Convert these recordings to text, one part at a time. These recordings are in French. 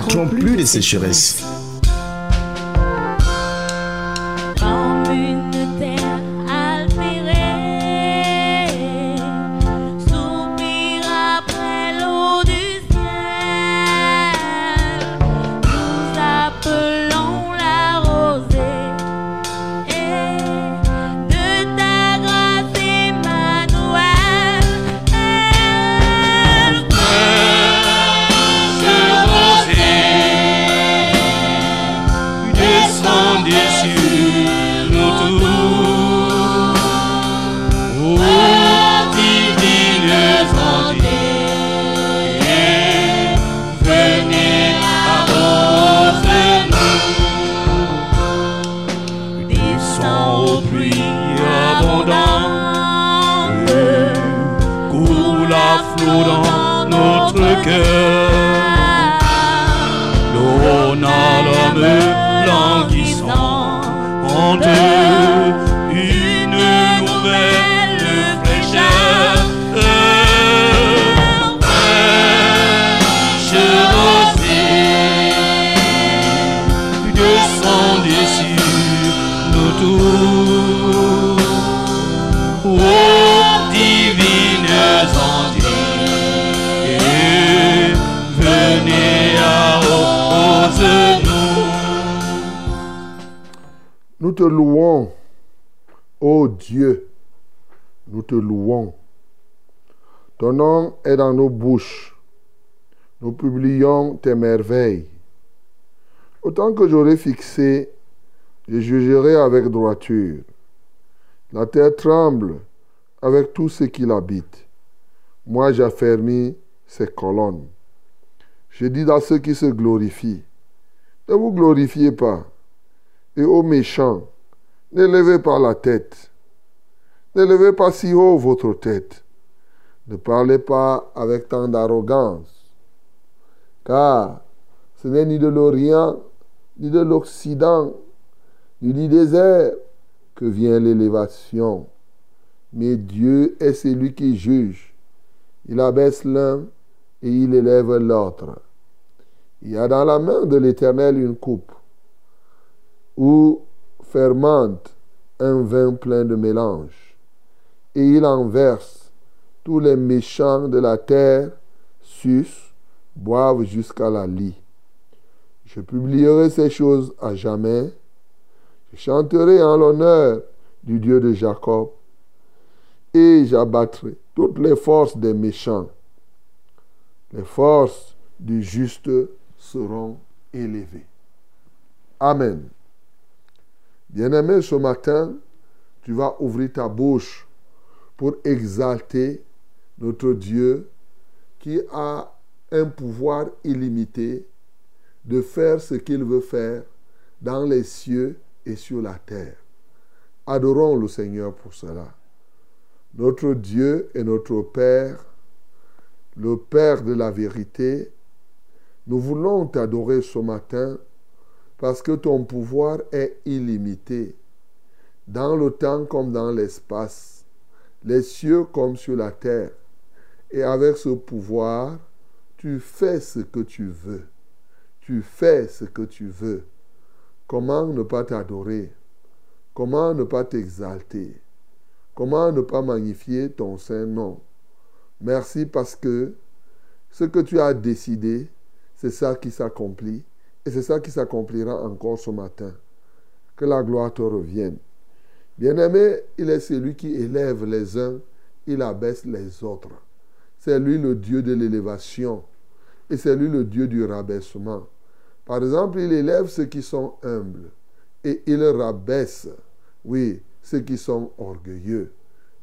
connaîtront plus de sécheresse. Merveilles. Autant que j'aurai fixé, je jugerai avec droiture. La terre tremble avec tout ce qui l'habite. Moi, j'affermis ses colonnes. Je dis à ceux qui se glorifient, ne vous glorifiez pas. Et aux méchants, ne levez pas la tête. Ne levez pas si haut votre tête. Ne parlez pas avec tant d'arrogance. Car ce n'est ni de l'Orient, ni de l'Occident, ni du désert que vient l'élévation. Mais Dieu est celui qui juge. Il abaisse l'un et il élève l'autre. Il y a dans la main de l'Éternel une coupe où fermente un vin plein de mélange, et il en verse. Tous les méchants de la terre sucent, boivent jusqu'à la lie. Je publierai ces choses à jamais. Je chanterai en l'honneur du Dieu de Jacob, et j'abattrai toutes les forces des méchants. Les forces du juste seront élevées. Amen. Bien-aimé, ce matin, tu vas ouvrir ta bouche pour exalter notre Dieu qui a un pouvoir illimité de faire ce qu'il veut faire dans les cieux et sur la terre. Adorons le Seigneur pour cela. Notre Dieu est notre Père, le Père de la vérité. Nous voulons t'adorer ce matin parce que ton pouvoir est illimité, dans le temps comme dans l'espace, les cieux comme sur la terre. Et avec ce pouvoir, tu fais ce que tu veux. Tu fais ce que tu veux. Comment ne pas t'adorer? Comment ne pas t'exalter? Comment ne pas magnifier ton saint nom? Merci parce que ce que tu as décidé, c'est ça qui s'accomplit. Et c'est ça qui s'accomplira encore ce matin. Que la gloire te revienne. Bien-aimé, il est celui qui élève les uns, il abaisse les autres. C'est lui le Dieu de l'élévation et c'est lui le Dieu du rabaissement. Par exemple, il élève ceux qui sont humbles et il rabaisse, oui, ceux qui sont orgueilleux.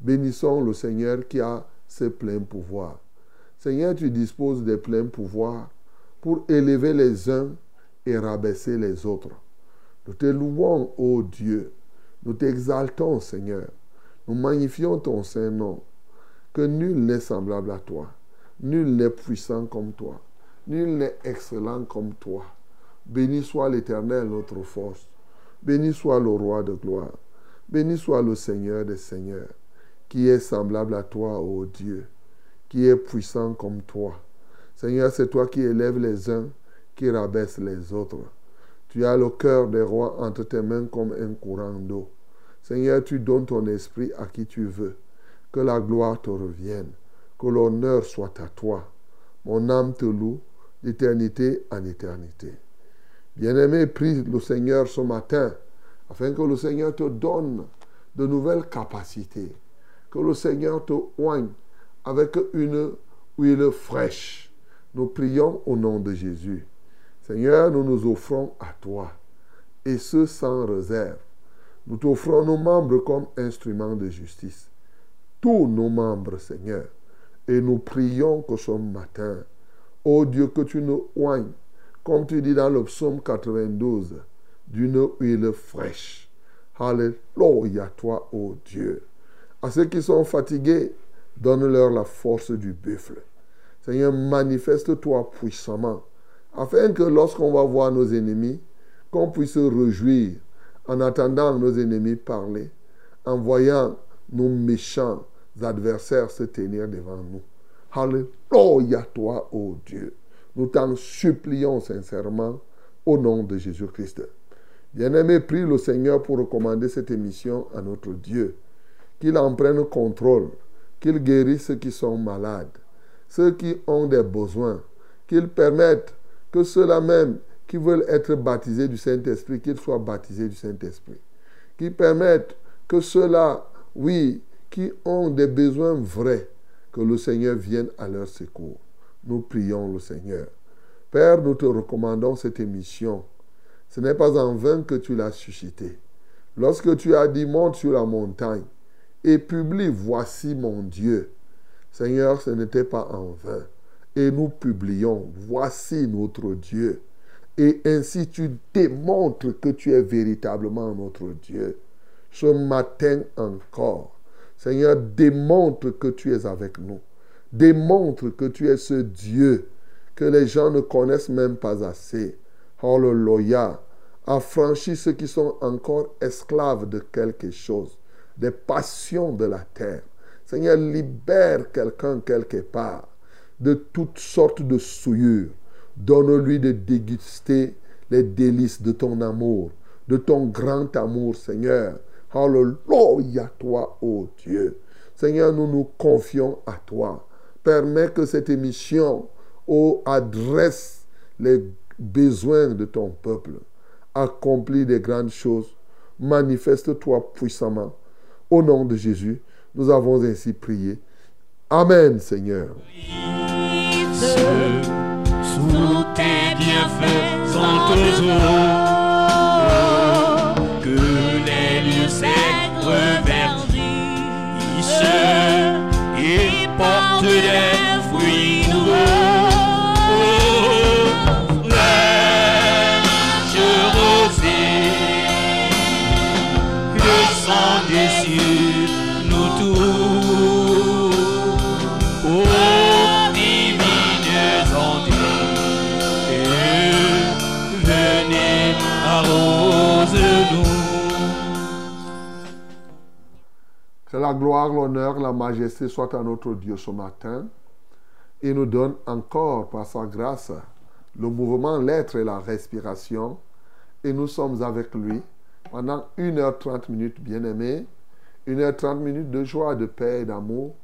Bénissons le Seigneur qui a ses pleins pouvoirs. Seigneur, tu disposes des pleins pouvoirs. pour élever les uns et rabaisser les autres. Nous te louons, ô Dieu. Nous t'exaltons, Seigneur. Nous magnifions ton Saint-Nom. Que nul n'est semblable à toi. Nul n'est puissant comme toi. Nul n'est excellent comme toi. Béni soit l'Éternel, notre force. Béni soit le roi de gloire. Béni soit le Seigneur des Seigneurs, qui est semblable à toi, ô Dieu, qui est puissant comme toi. Seigneur, c'est toi qui élèves les uns, qui rabaisse les autres. Tu as le cœur des rois entre tes mains comme un courant d'eau. Seigneur, tu donnes ton esprit à qui tu veux. Que la gloire te revienne. Que l'honneur soit à toi. Mon âme te loue d'éternité en éternité. Bien-aimé, prie le Seigneur ce matin afin que le Seigneur te donne de nouvelles capacités. Que le Seigneur te oigne avec une huile fraîche. Nous prions au nom de Jésus. Seigneur, nous nous offrons à toi, et ce sans réserve. Nous t'offrons nos membres comme instruments de justice. Tous nos membres, Seigneur. Et nous prions que ce matin, ô Dieu, que tu nous oignes, comme tu dis dans le psaume 92, d'une huile fraîche. Alléluia, toi, ô Dieu. À ceux qui sont fatigués, donne-leur la force du buffle. Seigneur, manifeste-toi puissamment, afin que lorsqu'on va voir nos ennemis, qu'on puisse se réjouir en attendant nos ennemis parler, en voyant nos méchants adversaires se tenir devant nous. Alléluia, toi, ô Dieu. Nous t'en supplions sincèrement au nom de Jésus-Christ. Bien-aimé, prie le Seigneur pour recommander cette émission à notre Dieu. Qu'il en prenne contrôle, qu'il guérisse ceux qui sont malades, ceux qui ont des besoins, qu'il permette que ceux-là même qui veulent être baptisés du Saint-Esprit, qu'ils soient baptisés du Saint-Esprit. Qu'il permette que ceux-là, oui, qui ont des besoins vrais, que le Seigneur vienne à leur secours. Nous prions le Seigneur. Père, nous te recommandons cette émission. Ce n'est pas en vain que tu l'as suscité. Lorsque tu as dit monte sur la montagne et publie voici mon Dieu. Seigneur, ce n'était pas en vain. Et nous publions voici notre Dieu. Et ainsi tu démontres que tu es véritablement notre Dieu. Ce matin encore, Seigneur, démontre que tu es avec nous. Démontre que tu es ce Dieu que les gens ne connaissent même pas assez. Alléluia. Affranchis ceux qui sont encore esclaves de quelque chose, des passions de la terre. Seigneur, libère quelqu'un quelque part de toutes sortes de souillures. Donne-lui de déguster les délices de ton amour, de ton grand amour, Seigneur. Alléluia, toi, ô Dieu. Seigneur, nous nous confions à toi. Permets que cette émission adresse les besoins de ton peuple. Accomplis des grandes choses. Manifeste-toi puissamment. Au nom de Jésus, nous avons ainsi prié. Amen, Seigneur. La gloire, l'honneur, la majesté soit à notre Dieu ce matin. Il nous donne encore par sa grâce le mouvement, l'être et la respiration. Et nous sommes avec lui pendant 1h30 minutes, bien-aimés. 1h30 minutes de joie, de paix et d'amour.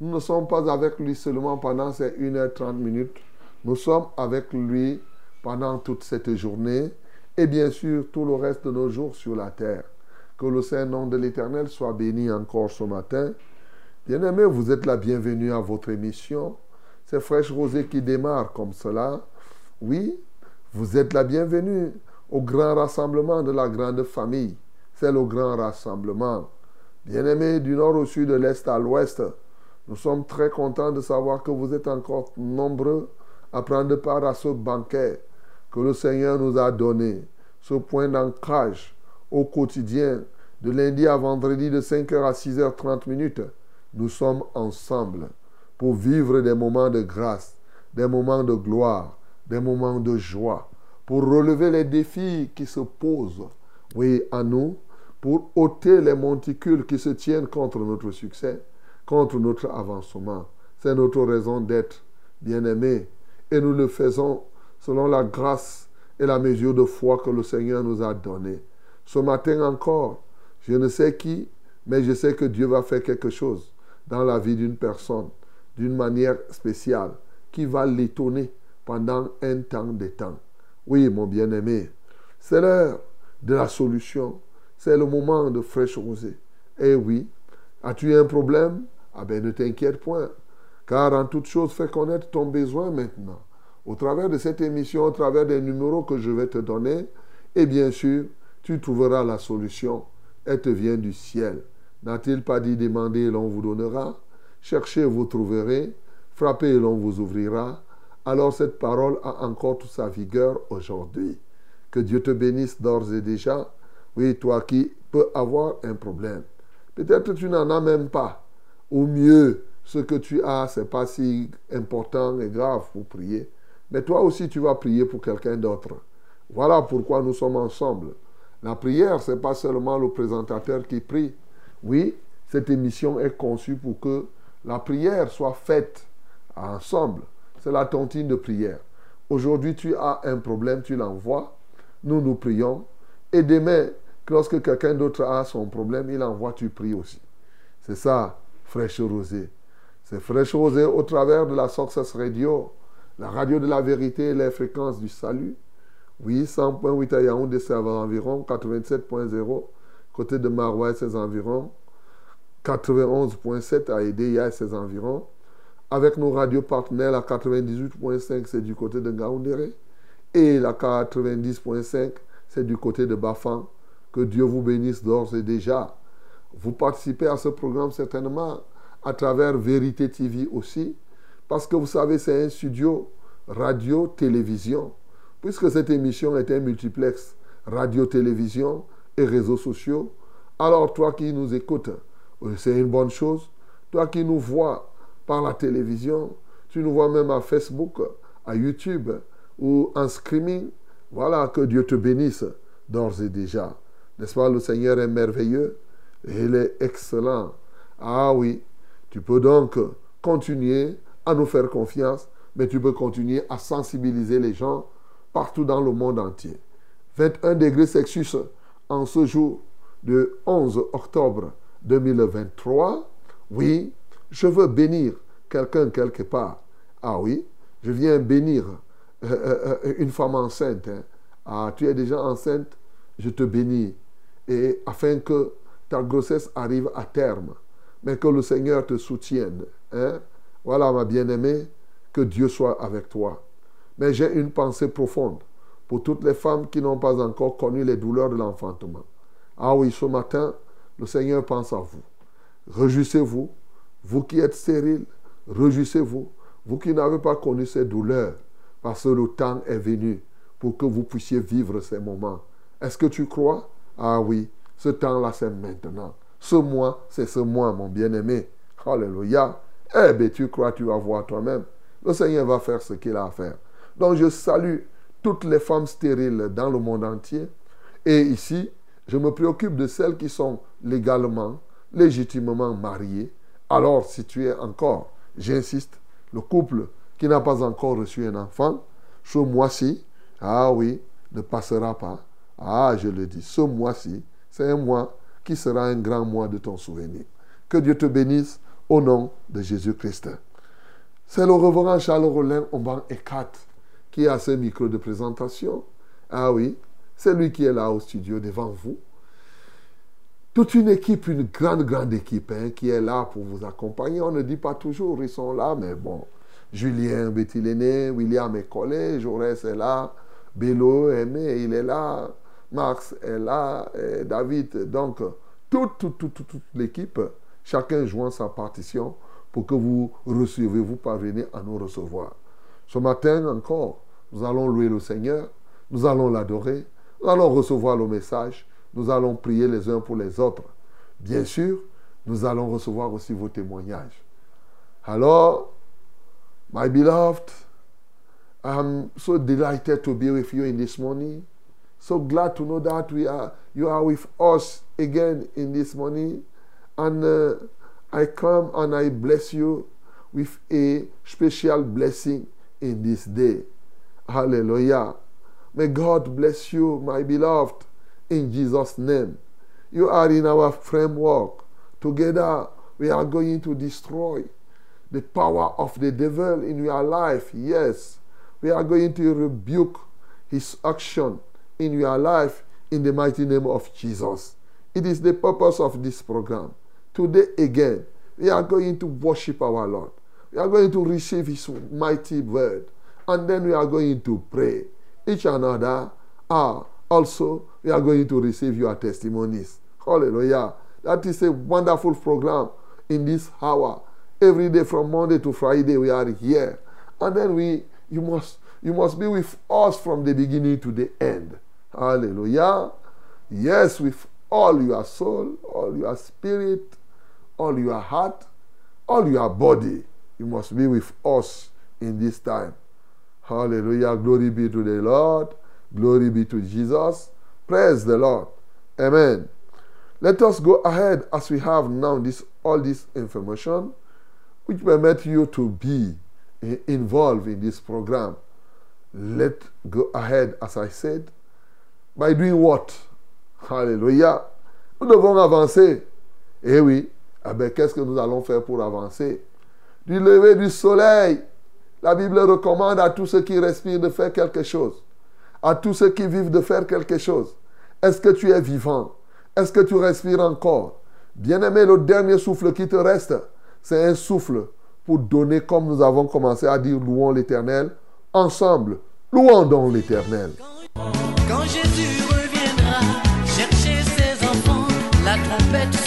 Nous ne sommes pas avec lui seulement pendant ces 1h30 minutes. Nous sommes avec lui pendant toute cette journée et bien sûr tout le reste de nos jours sur la terre. Que le Saint-Nom de l'Éternel soit béni encore ce matin. Bien-aimés, vous êtes la bienvenue à votre émission. C'est Fraîche Rosée qui démarre comme cela. Oui, vous êtes la bienvenue au grand rassemblement de la grande famille. C'est le grand rassemblement. Bien-aimés du nord au sud, de l'est à l'ouest, nous sommes très contents de savoir que vous êtes encore nombreux à prendre part à ce banquet que le Seigneur nous a donné, ce point d'ancrage au quotidien, de lundi à vendredi de 5h à 6h30 minutes. Nous sommes ensemble pour vivre des moments de grâce, des moments de gloire, des moments de joie, pour relever les défis qui se posent, oui, à nous, pour ôter les monticules qui se tiennent contre notre succès, contre notre avancement. C'est notre raison d'être, bien-aimés. Et nous le faisons selon la grâce et la mesure de foi que le Seigneur nous a donnée. Ce matin encore, je ne sais qui, mais je sais que Dieu va faire quelque chose dans la vie d'une personne d'une manière spéciale qui va l'étonner pendant un temps de temps. Oui, mon bien-aimé, c'est l'heure de la solution. C'est le moment de fraîche rosée. Eh oui, as-tu un problème? Ah ben ne t'inquiète point, car en toute chose, fais connaître ton besoin maintenant. Au travers de cette émission, au travers des numéros que je vais te donner, et bien sûr, tu trouveras la solution. Elle te vient du ciel. N'a-t-il pas dit demander et l'on vous donnera Cherchez, vous trouverez. Frappez et l'on vous ouvrira. Alors cette parole a encore toute sa vigueur aujourd'hui. Que Dieu te bénisse d'ores et déjà. Oui, toi qui peux avoir un problème. Peut-être tu n'en as même pas. Ou mieux, ce que tu as, ce n'est pas si important et grave pour prier. Mais toi aussi, tu vas prier pour quelqu'un d'autre. Voilà pourquoi nous sommes ensemble. La prière, ce n'est pas seulement le présentateur qui prie. Oui, cette émission est conçue pour que la prière soit faite ensemble. C'est la tontine de prière. Aujourd'hui, tu as un problème, tu l'envoies. Nous, nous prions. Et demain, lorsque quelqu'un d'autre a son problème, il envoie, tu pries aussi. C'est ça, fraîche rosée. C'est fraîche rosée au travers de la Success Radio, la radio de la vérité et les fréquences du salut. Oui, 100.8 à Yaoundé, c'est environ 87.0 côté de Marois, ses environs. 91.7 à Edea et ses environs. Avec nos radios partenaires, la 98.5, c'est du côté de Ngaoundéré. Et la 90.5, c'est du côté de Bafan. Que Dieu vous bénisse d'ores et déjà. Vous participez à ce programme certainement à travers Vérité TV aussi. Parce que vous savez, c'est un studio radio, télévision. Puisque cette émission est un multiplex radio, télévision et réseaux sociaux. Alors toi qui nous écoutes, c'est une bonne chose. Toi qui nous vois par la télévision, tu nous vois même à Facebook, à YouTube ou en streaming, voilà, que Dieu te bénisse d'ores et déjà. N'est-ce pas, le Seigneur est merveilleux et il est excellent. Ah oui, tu peux donc continuer à nous faire confiance, mais tu peux continuer à sensibiliser les gens partout dans le monde entier. 21 degrés Celsius en ce jour de 11 octobre 2023. Oui, je veux bénir quelqu'un quelque part. Ah oui, je viens bénir euh, euh, euh, une femme enceinte. hein. Ah, tu es déjà enceinte, je te bénis. Et afin que ta grossesse arrive à terme, mais que le Seigneur te soutienne. hein. Voilà, ma bien-aimée, que Dieu soit avec toi. Mais j'ai une pensée profonde pour toutes les femmes qui n'ont pas encore connu les douleurs de l'enfantement. Ah oui, ce matin, le Seigneur pense à vous. Réjouissez-vous, vous qui êtes stériles, réjouissez-vous, vous qui n'avez pas connu ces douleurs, parce que le temps est venu pour que vous puissiez vivre ces moments. Est-ce que tu crois? Ah oui, ce temps-là, c'est maintenant. Ce mois, c'est ce mois, mon bien-aimé. Alléluia. Eh bien, tu crois, tu vas voir toi-même. Le Seigneur va faire ce qu'il a à faire. Donc, je salue toutes les femmes stériles dans le monde entier. Et ici, je me préoccupe de celles qui sont légalement, légitimement mariées. Alors, si tu es encore, j'insiste, le couple qui n'a pas encore reçu un enfant, ce mois-ci, ah oui, ne passera pas. Ah, je le dis, ce mois-ci, c'est un mois qui sera un grand mois de ton souvenir. Que Dieu te bénisse au nom de Jésus-Christ. C'est le reverend Charles Rollin Omban Ekat qui a ce micro de présentation. Ah oui, c'est lui qui est là au studio devant vous. Toute une équipe, une grande, grande équipe hein, qui est là pour vous accompagner. On ne dit pas toujours, ils sont là, mais bon. Julien Bettiléné, William est collé, Jaurès est là, Bello, Aimé, il est là, Max est là, David. Donc, toute, l'équipe, chacun jouant sa partition pour que vous recevez, vous parvenez à nous recevoir. Ce matin encore, nous allons louer le Seigneur, nous allons l'adorer, nous allons recevoir le message, nous allons prier les uns pour les autres. Bien sûr, nous allons recevoir aussi vos témoignages. Alors, my beloved, I'm so delighted to be with you in this morning. So glad to know that we are you are with us again in this morning. And uh, I come and I bless you with a special blessing in this day. Hallelujah. May God bless you, my beloved, in Jesus' name. You are in our framework. Together, we are going to destroy the power of the devil in your life. Yes, we are going to rebuke his action in your life in the mighty name of Jesus. It is the purpose of this program. Today, again, we are going to worship our Lord. We are going to receive his mighty word. And then we are going to pray. Each another are also, we are going to receive your testimonies. Hallelujah. That is a wonderful program in this hour. Every day from Monday to Friday, we are here. And then we you must you must be with us from the beginning to the end. Hallelujah. Yes, with all your soul, all your spirit, all your heart, all your body. You must be with us in this time. Hallelujah. Glory be to the Lord. Glory be to Jesus. Praise the Lord. Amen. Let us go ahead as we have now this all this information which permit you to be involved in this program. Let go ahead as I said by doing what? Hallelujah. Nous devons avancer. Eh oui. Eh bien, qu'est-ce que nous allons faire pour avancer? Du lever du soleil, la Bible recommande à tous ceux qui respirent de faire quelque chose. À tous ceux qui vivent de faire quelque chose. Est-ce que tu es vivant? Est-ce que tu respires encore? Bien-aimé, le dernier souffle qui te reste, c'est un souffle pour donner, comme nous avons commencé à dire, louons l'Éternel. Ensemble, louons donc l'Éternel. Quand Jésus reviendra chercher ses enfants, la trompette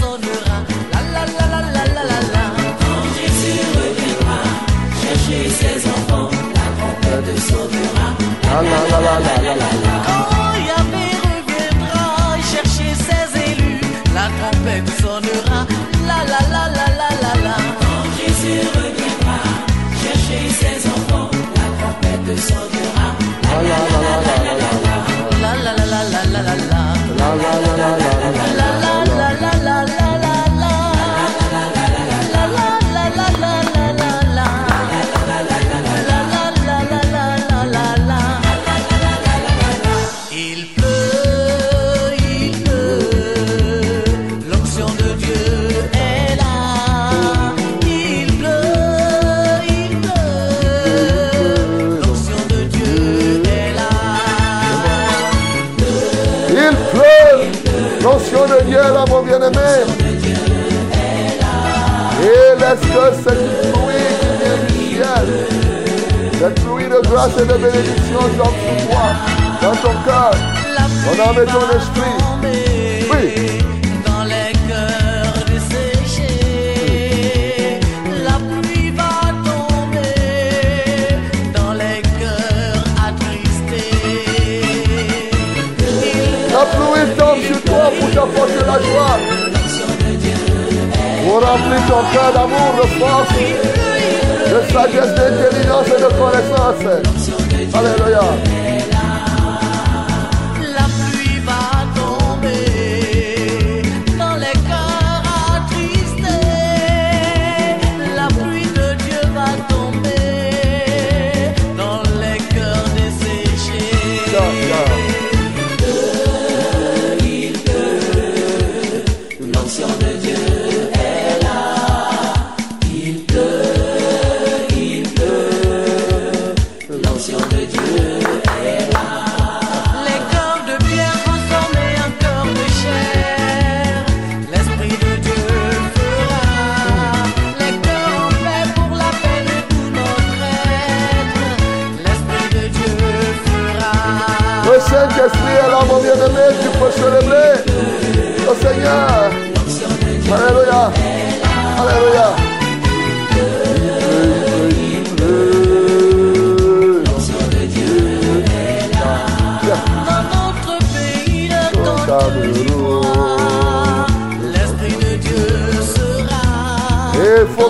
La, la, la, la, la, la, la, la. Quand Yahvé reviendra chercher ses élus, la trompette sonnera. La la la la la la la. Quand Jésus reviendra chercher ses enfants, la trompette sonnera. Cette pluie qui vient du ciel, cette pluie de grâce et de bénédiction tombe sur toi, dans ton cœur, ton âme et ton esprit. Oui. Dans les cœurs desséchés, la pluie va tomber. Dans les cœurs attristés, La pluie tombe sur toi pour t'apporter la joie, pour remplir ton cœur d'amour, de force, de sagesse, d'intelligence et de connaissance. Alléluia.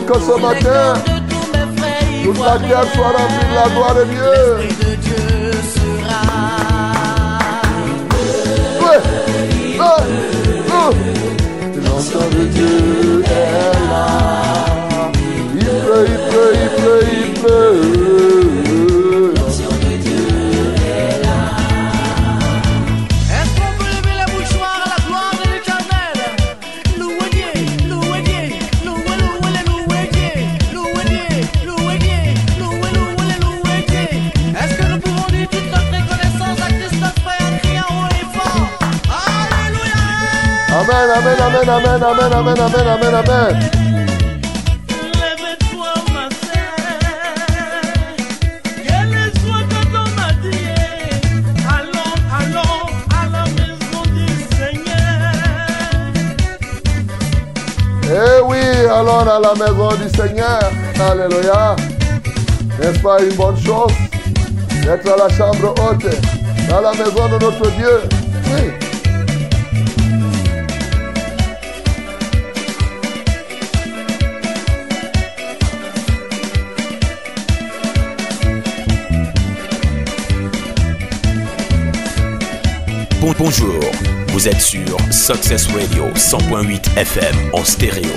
Que ce matin, toute la terre soit remplie de la gloire de Dieu. L'enfant de Dieu est là. Il pleut, il pleut, il pleut, il pleut. Amen, amen, amen, amen, amen, amen, amen, amen, amen. Lève-toi, ma sœur. Quel est soit quand on m'a dit Allons, allons à la maison du Seigneur. Eh oui, allons à la maison du Seigneur. Alléluia. N'est-ce pas une bonne chose d'être à la chambre haute, dans la maison de notre Dieu? Oui. Bonjour, vous êtes sur Success Radio 100.8 FM en stéréo.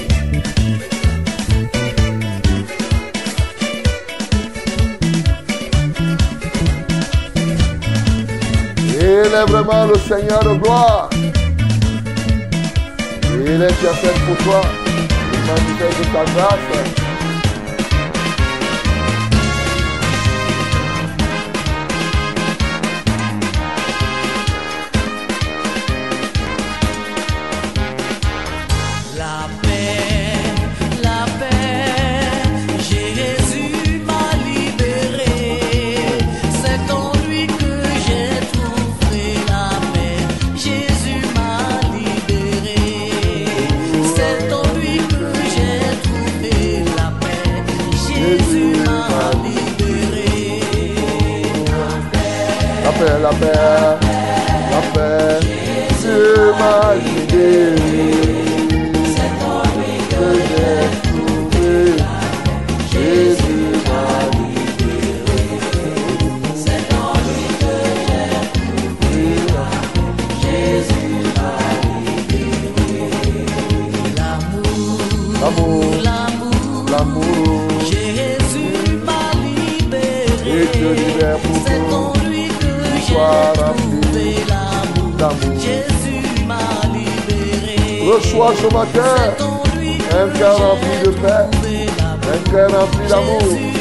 Il est vraiment le Seigneur de gloire. Il intercède pour toi. Il manifeste sa grâce. pouvoir ce matin. Un cœur rempli de paix, un cœur rempli d'amour.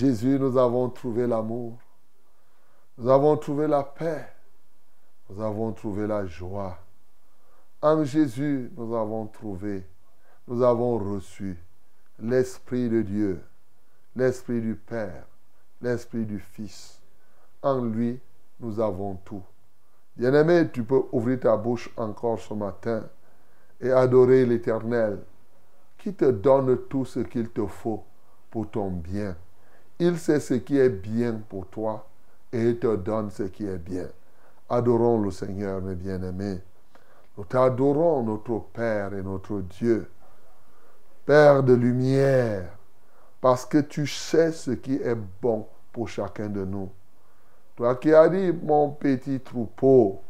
Jésus, nous avons trouvé l'amour. Nous avons trouvé la paix. Nous avons trouvé la joie. En Jésus, nous avons trouvé, nous avons reçu l'Esprit de Dieu, l'Esprit du Père, l'Esprit du Fils. En lui, nous avons tout. Bien-aimé, tu peux ouvrir ta bouche encore ce matin et adorer l'Éternel qui te donne tout ce qu'il te faut pour ton bien. Il sait ce qui est bien pour toi et il te donne ce qui est bien. Adorons le Seigneur, mes bien-aimés. Nous t'adorons, notre Père et notre Dieu. Père de lumière, parce que tu sais ce qui est bon pour chacun de nous. Toi qui as dit, mon petit troupeau,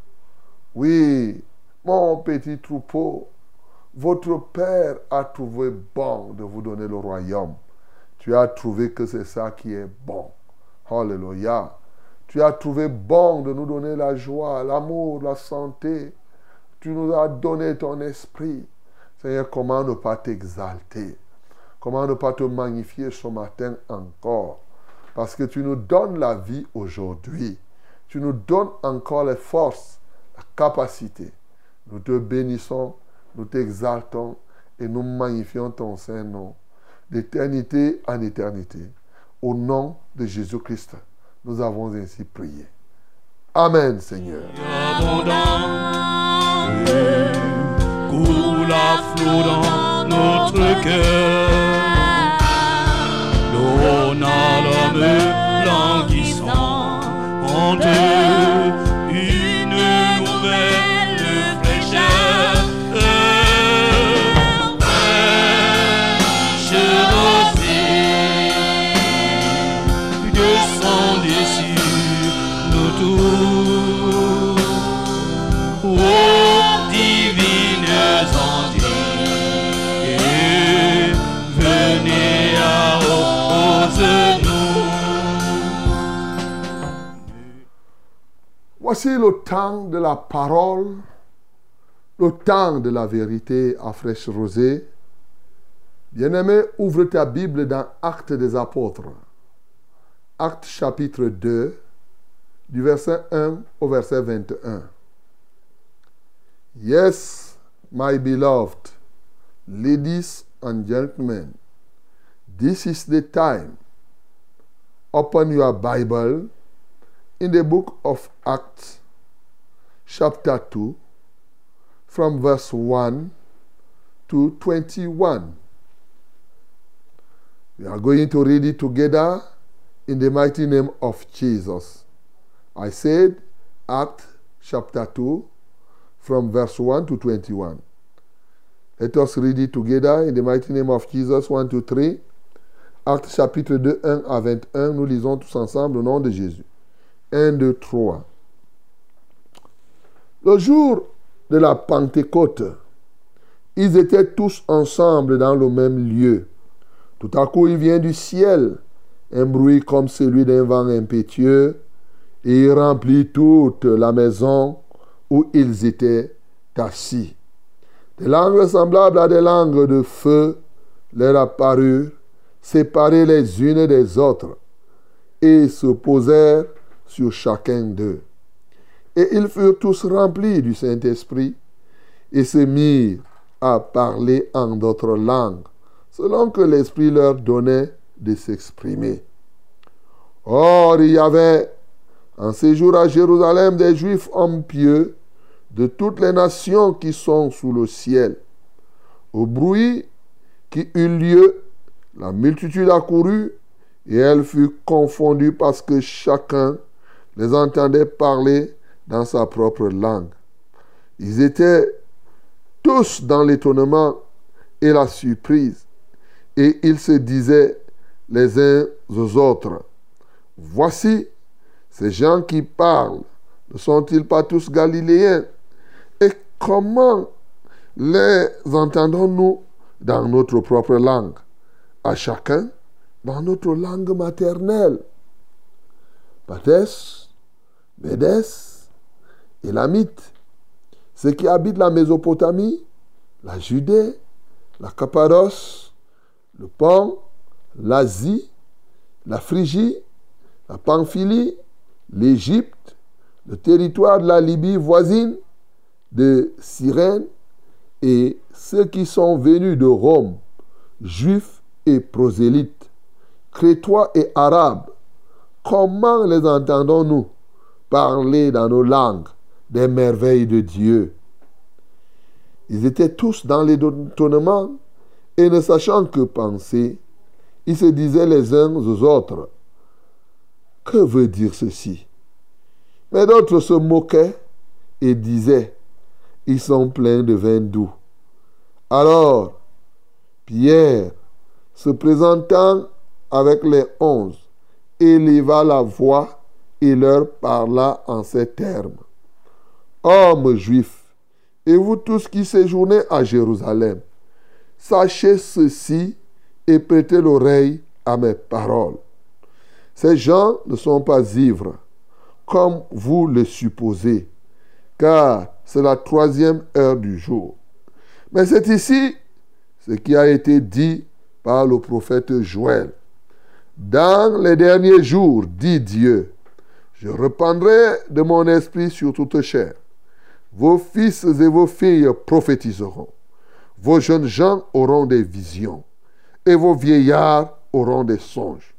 oui, mon petit troupeau, votre Père a trouvé bon de vous donner le royaume. Tu as trouvé que c'est ça qui est bon. Alléluia. Tu as trouvé bon de nous donner la joie, l'amour, la santé. Tu nous as donné ton esprit. Seigneur, comment ne pas t'exalter? Comment ne pas te magnifier ce matin encore? Parce que tu nous donnes la vie aujourd'hui. Tu nous donnes encore les forces, la capacité. Nous te bénissons, nous t'exaltons et nous magnifions ton Saint-Nom d'éternité en éternité. Au nom de Jésus-Christ, nous avons ainsi prié. Amen, Seigneur. Voici le temps de la parole, le temps de la vérité à fraîche rosée. Bien-aimé, ouvre ta Bible dans Actes des Apôtres. Actes chapitre 2, du verset 1 au verset 21. Yes, my beloved, ladies and gentlemen, this is the time. Open your Bible in the book of Acts, chapter 2, from verse 1 to 21. We are going to read it together in the mighty name of Jesus. I said, Acts chapter 2, from verse 1 to 21. Let us read it together in the mighty name of Jesus, 1 to 3. Actes chapitre 2, 1 à 21. Nous lisons tous ensemble au nom de Jésus. 1, 2, 3. Le jour de la Pentecôte, ils étaient tous ensemble dans le même lieu. Tout à coup, il vient du ciel un bruit comme celui d'un vent impétueux et il remplit toute la maison où ils étaient assis. Des langues semblables à des langues de feu leur apparurent, séparées les unes des autres, et se posèrent sur chacun d'eux. Et ils furent tous remplis du Saint-Esprit et se mirent à parler en d'autres langues, selon que l'Esprit leur donnait de s'exprimer. Or, il y avait en séjour à Jérusalem des Juifs hommes pieux de toutes les nations qui sont sous le ciel. Au bruit qui eut lieu, la multitude accourut et elle fut confondue parce que chacun les entendait parler dans sa propre langue. Ils étaient tous dans l'étonnement et la surprise et ils se disaient les uns aux autres, Voici, ces gens qui parlent, ne sont-ils pas tous galiléens? Et comment les entendons-nous dans notre propre langue À chacun dans notre langue maternelle. Médès, Élamite, ceux qui habitent la Mésopotamie, la Judée, la Cappadoce, le Pont, l'Asie, la Phrygie, la Pamphylie, l'Égypte, le territoire de la Libye voisine, de Cyrène, et ceux qui sont venus de Rome, juifs et prosélytes, crétois et arabes, comment les entendons-nous? Parler dans nos langues des merveilles de Dieu Ils étaient tous dans l'étonnement et ne sachant que penser, ils se disaient les uns aux autres, que veut dire ceci? Mais d'autres se moquaient et disaient, ils sont pleins de vin doux. Alors, Pierre, se présentant avec les onze, éleva la voix et leur parla en ces termes. Hommes juifs, et vous tous qui séjournez à Jérusalem, sachez ceci et prêtez l'oreille à mes paroles. Ces gens ne sont pas ivres, comme vous le supposez, car c'est la troisième heure du jour. Mais c'est ici ce qui a été dit par le prophète Joël. Dans les derniers jours, dit Dieu, je reprendrai de mon esprit sur toute chair. Vos fils et vos filles prophétiseront. Vos jeunes gens auront des visions et vos vieillards auront des songes.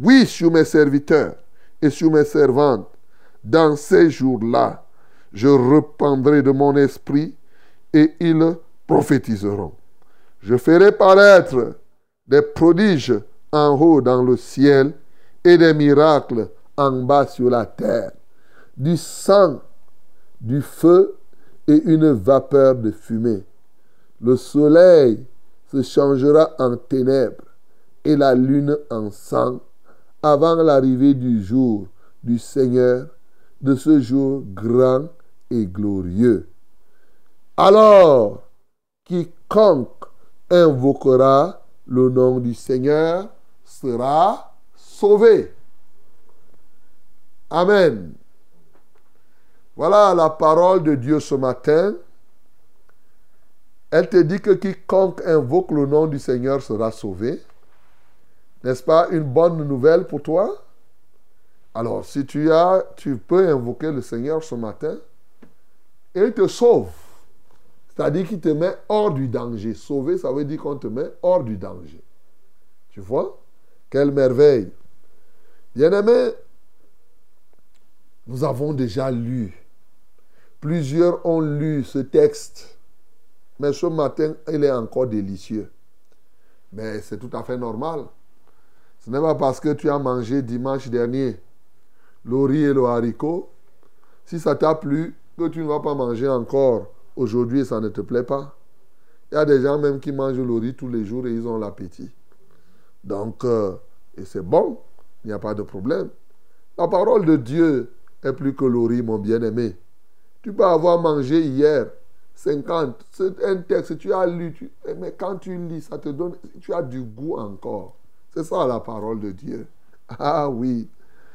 Oui, sur mes serviteurs et sur mes servantes, dans ces jours-là, je rependrai de mon esprit et ils prophétiseront. Je ferai paraître des prodiges en haut dans le ciel et des miracles en bas sur la terre, du sang, du feu et une vapeur de fumée. Le soleil se changera en ténèbres et la lune en sang avant l'arrivée du jour du Seigneur, de ce jour grand et glorieux. Alors, quiconque invoquera le nom du Seigneur sera sauvé. Amen. Voilà la parole de Dieu ce matin. Elle te dit que quiconque invoque le nom du Seigneur sera sauvé. N'est-ce pas une bonne nouvelle pour toi? Alors, si tu as, tu peux invoquer le Seigneur ce matin il te sauve. C'est-à-dire qu'il te met hors du danger. Sauver, ça veut dire qu'on te met hors du danger. Tu vois? Quelle merveille. Bien-aimé, nous avons déjà lu. Plusieurs ont lu ce texte. Mais ce matin, il est encore délicieux. Mais c'est tout à fait normal. Ce n'est pas parce que tu as mangé dimanche dernier le riz et le haricot. Si ça t'a plu, que tu ne vas pas manger encore aujourd'hui et ça ne te plaît pas. Il y a des gens même qui mangent le riz tous les jours et ils ont l'appétit. Donc, euh, et c'est bon, il n'y a pas de problème. La parole de Dieu est plus que le mon bien-aimé. Tu peux avoir mangé hier 50, c'est un texte, tu as lu, mais quand tu lis, ça te donne, tu as du goût encore. C'est ça la parole de Dieu. Ah oui.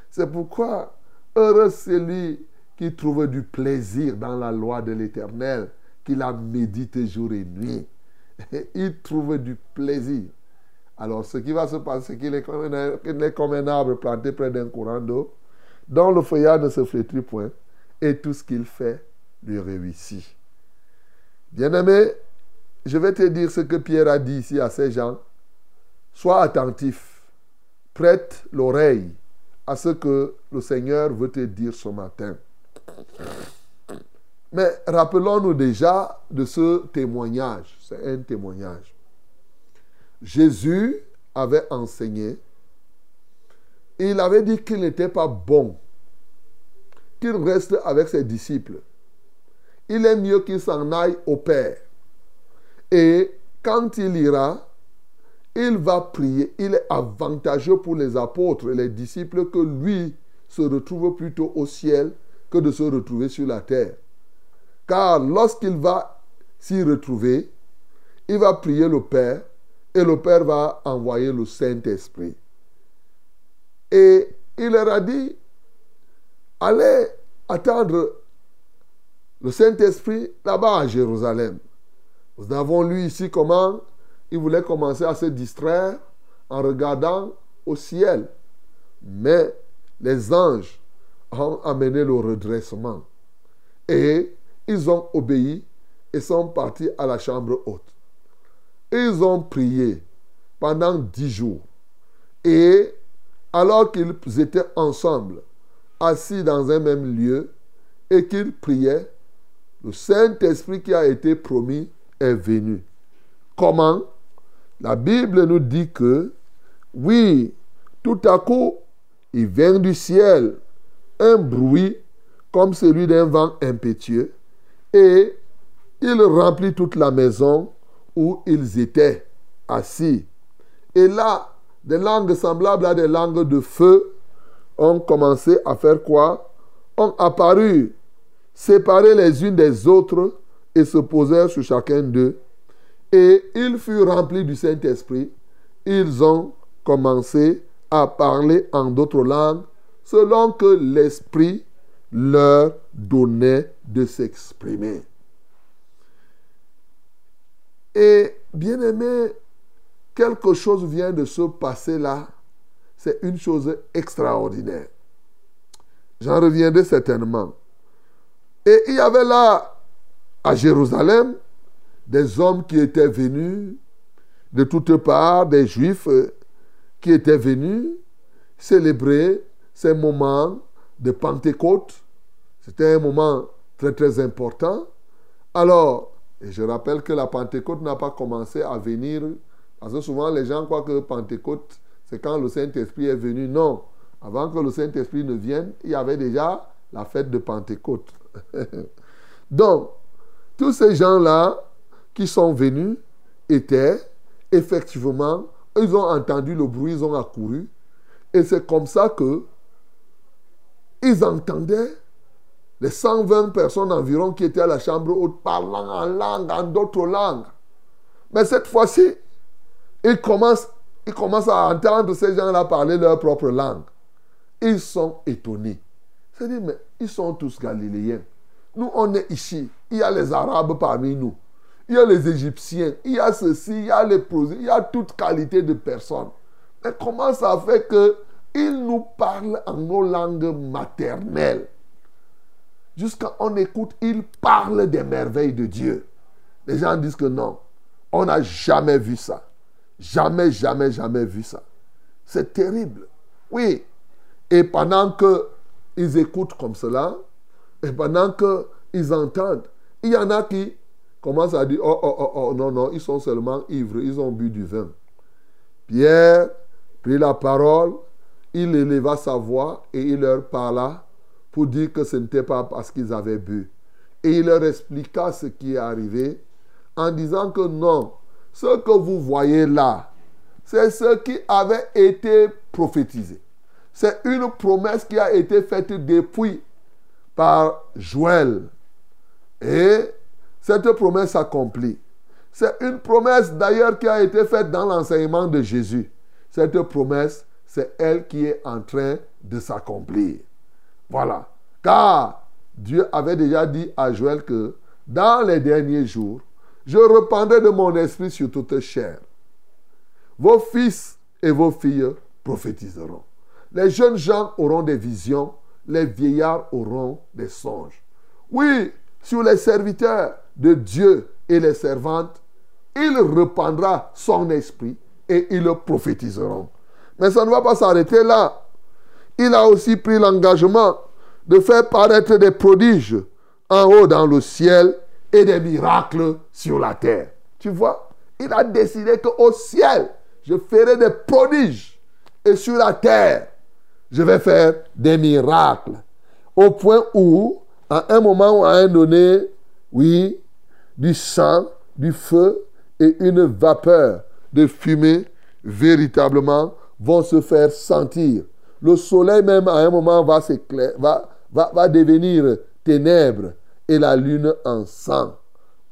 C'est pourquoi, heureux celui qui trouve du plaisir dans la loi de l'Éternel, qui la médite jour et nuit. Il trouve du plaisir. Alors, ce qui va se passer, c'est qu'il est comme un arbre planté près d'un courant d'eau, dont le feuillage ne se flétrit point, et tout ce qu'il fait lui réussit. Bien-aimé, je vais te dire ce que Pierre a dit ici à ces gens. Sois attentif, prête l'oreille à ce que le Seigneur veut te dire ce matin. Mais rappelons-nous déjà de ce témoignage. C'est un témoignage. Jésus avait enseigné. Il avait dit qu'il n'était pas bon qu'il reste avec ses disciples. Il est mieux qu'il s'en aille au Père. Et quand il ira, il va prier. Il est avantageux pour les apôtres et les disciples que lui se retrouve plutôt au ciel que de se retrouver sur la terre. Car lorsqu'il va s'y retrouver, il va prier le Père et le Père va envoyer le Saint-Esprit. Et il leur a dit, allez attendre le Saint-Esprit là-bas à Jérusalem. Nous avons lu ici comment il voulait commencer à se distraire en regardant au ciel. Mais les anges ont amené le redressement. Et ils ont obéi et sont partis à la chambre haute. Ils ont prié pendant dix jours. Et alors qu'ils étaient ensemble, assis dans un même lieu, et qu'ils priaient, le Saint-Esprit qui a été promis est venu. Comment? La Bible nous dit que, oui, tout à coup, il vient du ciel un bruit comme celui d'un vent impétueux et il remplit toute la maison où ils étaient assis. Et là, des langues semblables à des langues de feu ont commencé à faire quoi? Ont apparu, séparées les unes des autres et se posèrent sur chacun d'eux. Et ils furent remplis du Saint-Esprit. Ils ont commencé à parler en d'autres langues selon que l'Esprit leur donnait de s'exprimer. Et bien aimé, quelque chose vient de se passer là. C'est une chose extraordinaire. J'en reviendrai certainement. Et il y avait là, à Jérusalem, des hommes qui étaient venus de toutes parts, des juifs euh, qui étaient venus célébrer ces moments de Pentecôte. C'était un moment très très important. Alors, et je rappelle que la Pentecôte n'a pas commencé à venir, parce que souvent les gens croient que Pentecôte, c'est quand le Saint-Esprit est venu. Non, avant que le Saint-Esprit ne vienne, il y avait déjà la fête de Pentecôte. Donc, tous ces gens-là qui sont venus étaient effectivement, ils ont entendu le bruit, ils ont accouru. Et c'est comme ça que ils entendaient les 120 personnes environ qui étaient à la chambre haute parlant en langue, en d'autres langues. Mais cette fois-ci, ils commencent, à entendre ces gens-là parler leur propre langue. Ils sont étonnés. C'est-à-dire, mais ils sont tous galiléens. Nous, on est ici. Il y a les Arabes parmi nous. Il y a les Égyptiens. Il y a ceci, il y a les prosés. Il y a toute qualité de personnes. Mais comment ça fait que ils nous parlent en nos langues maternelles? Jusqu'à on écoute, ils parlent des merveilles de Dieu. Les gens disent que non, on n'a jamais vu ça. Jamais, jamais, jamais vu ça. C'est terrible. Oui. Et pendant que ils écoutent comme cela, et pendant qu'ils entendent, il y en a qui commencent à dire, oh, oh, oh, oh, non, non, ils sont seulement ivres, ils ont bu du vin. Pierre prit la parole, il éleva sa voix et il leur parla pour dire que ce n'était pas parce qu'ils avaient bu. Et il leur expliqua ce qui est arrivé en disant que non, ce que vous voyez là, c'est ce qui avait été prophétisé. C'est une promesse qui a été faite depuis par Joël. Et cette promesse s'accomplit. C'est une promesse d'ailleurs qui a été faite dans l'enseignement de Jésus. Cette promesse, c'est elle qui est en train de s'accomplir. Voilà. Car Dieu avait déjà dit à Joël que dans les derniers jours, je reprendrai de mon esprit sur toute chair. Vos fils et vos filles prophétiseront. Les jeunes gens auront des visions, les vieillards auront des songes. Oui, sur les serviteurs de Dieu et les servantes, il reprendra son esprit et ils le prophétiseront. Mais ça ne va pas s'arrêter là. Il a aussi pris l'engagement de faire paraître des prodiges en haut dans le ciel et des miracles sur la terre. Tu vois, il a décidé qu'au ciel, je ferai des prodiges et sur la terre, je vais faire des miracles. Au point où, à un moment ou à un donné, oui, du sang, du feu et une vapeur de fumée véritablement vont se faire sentir. Le soleil même à un moment va, va, va, va devenir ténèbres et la lune en sang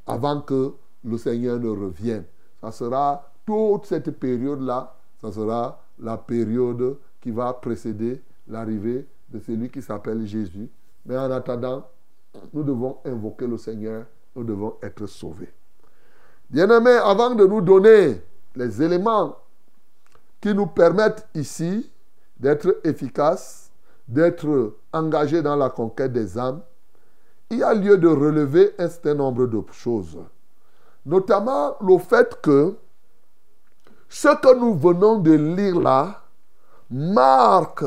avant que le Seigneur ne revienne. Ça sera toute cette période-là, ça sera la période qui va précéder l'arrivée de celui qui s'appelle Jésus. Mais en attendant, nous devons invoquer le Seigneur, nous devons être sauvés. Bien-aimés, avant de nous donner les éléments qui nous permettent ici d'être efficaces, d'être engagés dans la conquête des âmes, il y a lieu de relever un certain nombre de choses. Notamment le fait que ce que nous venons de lire là marque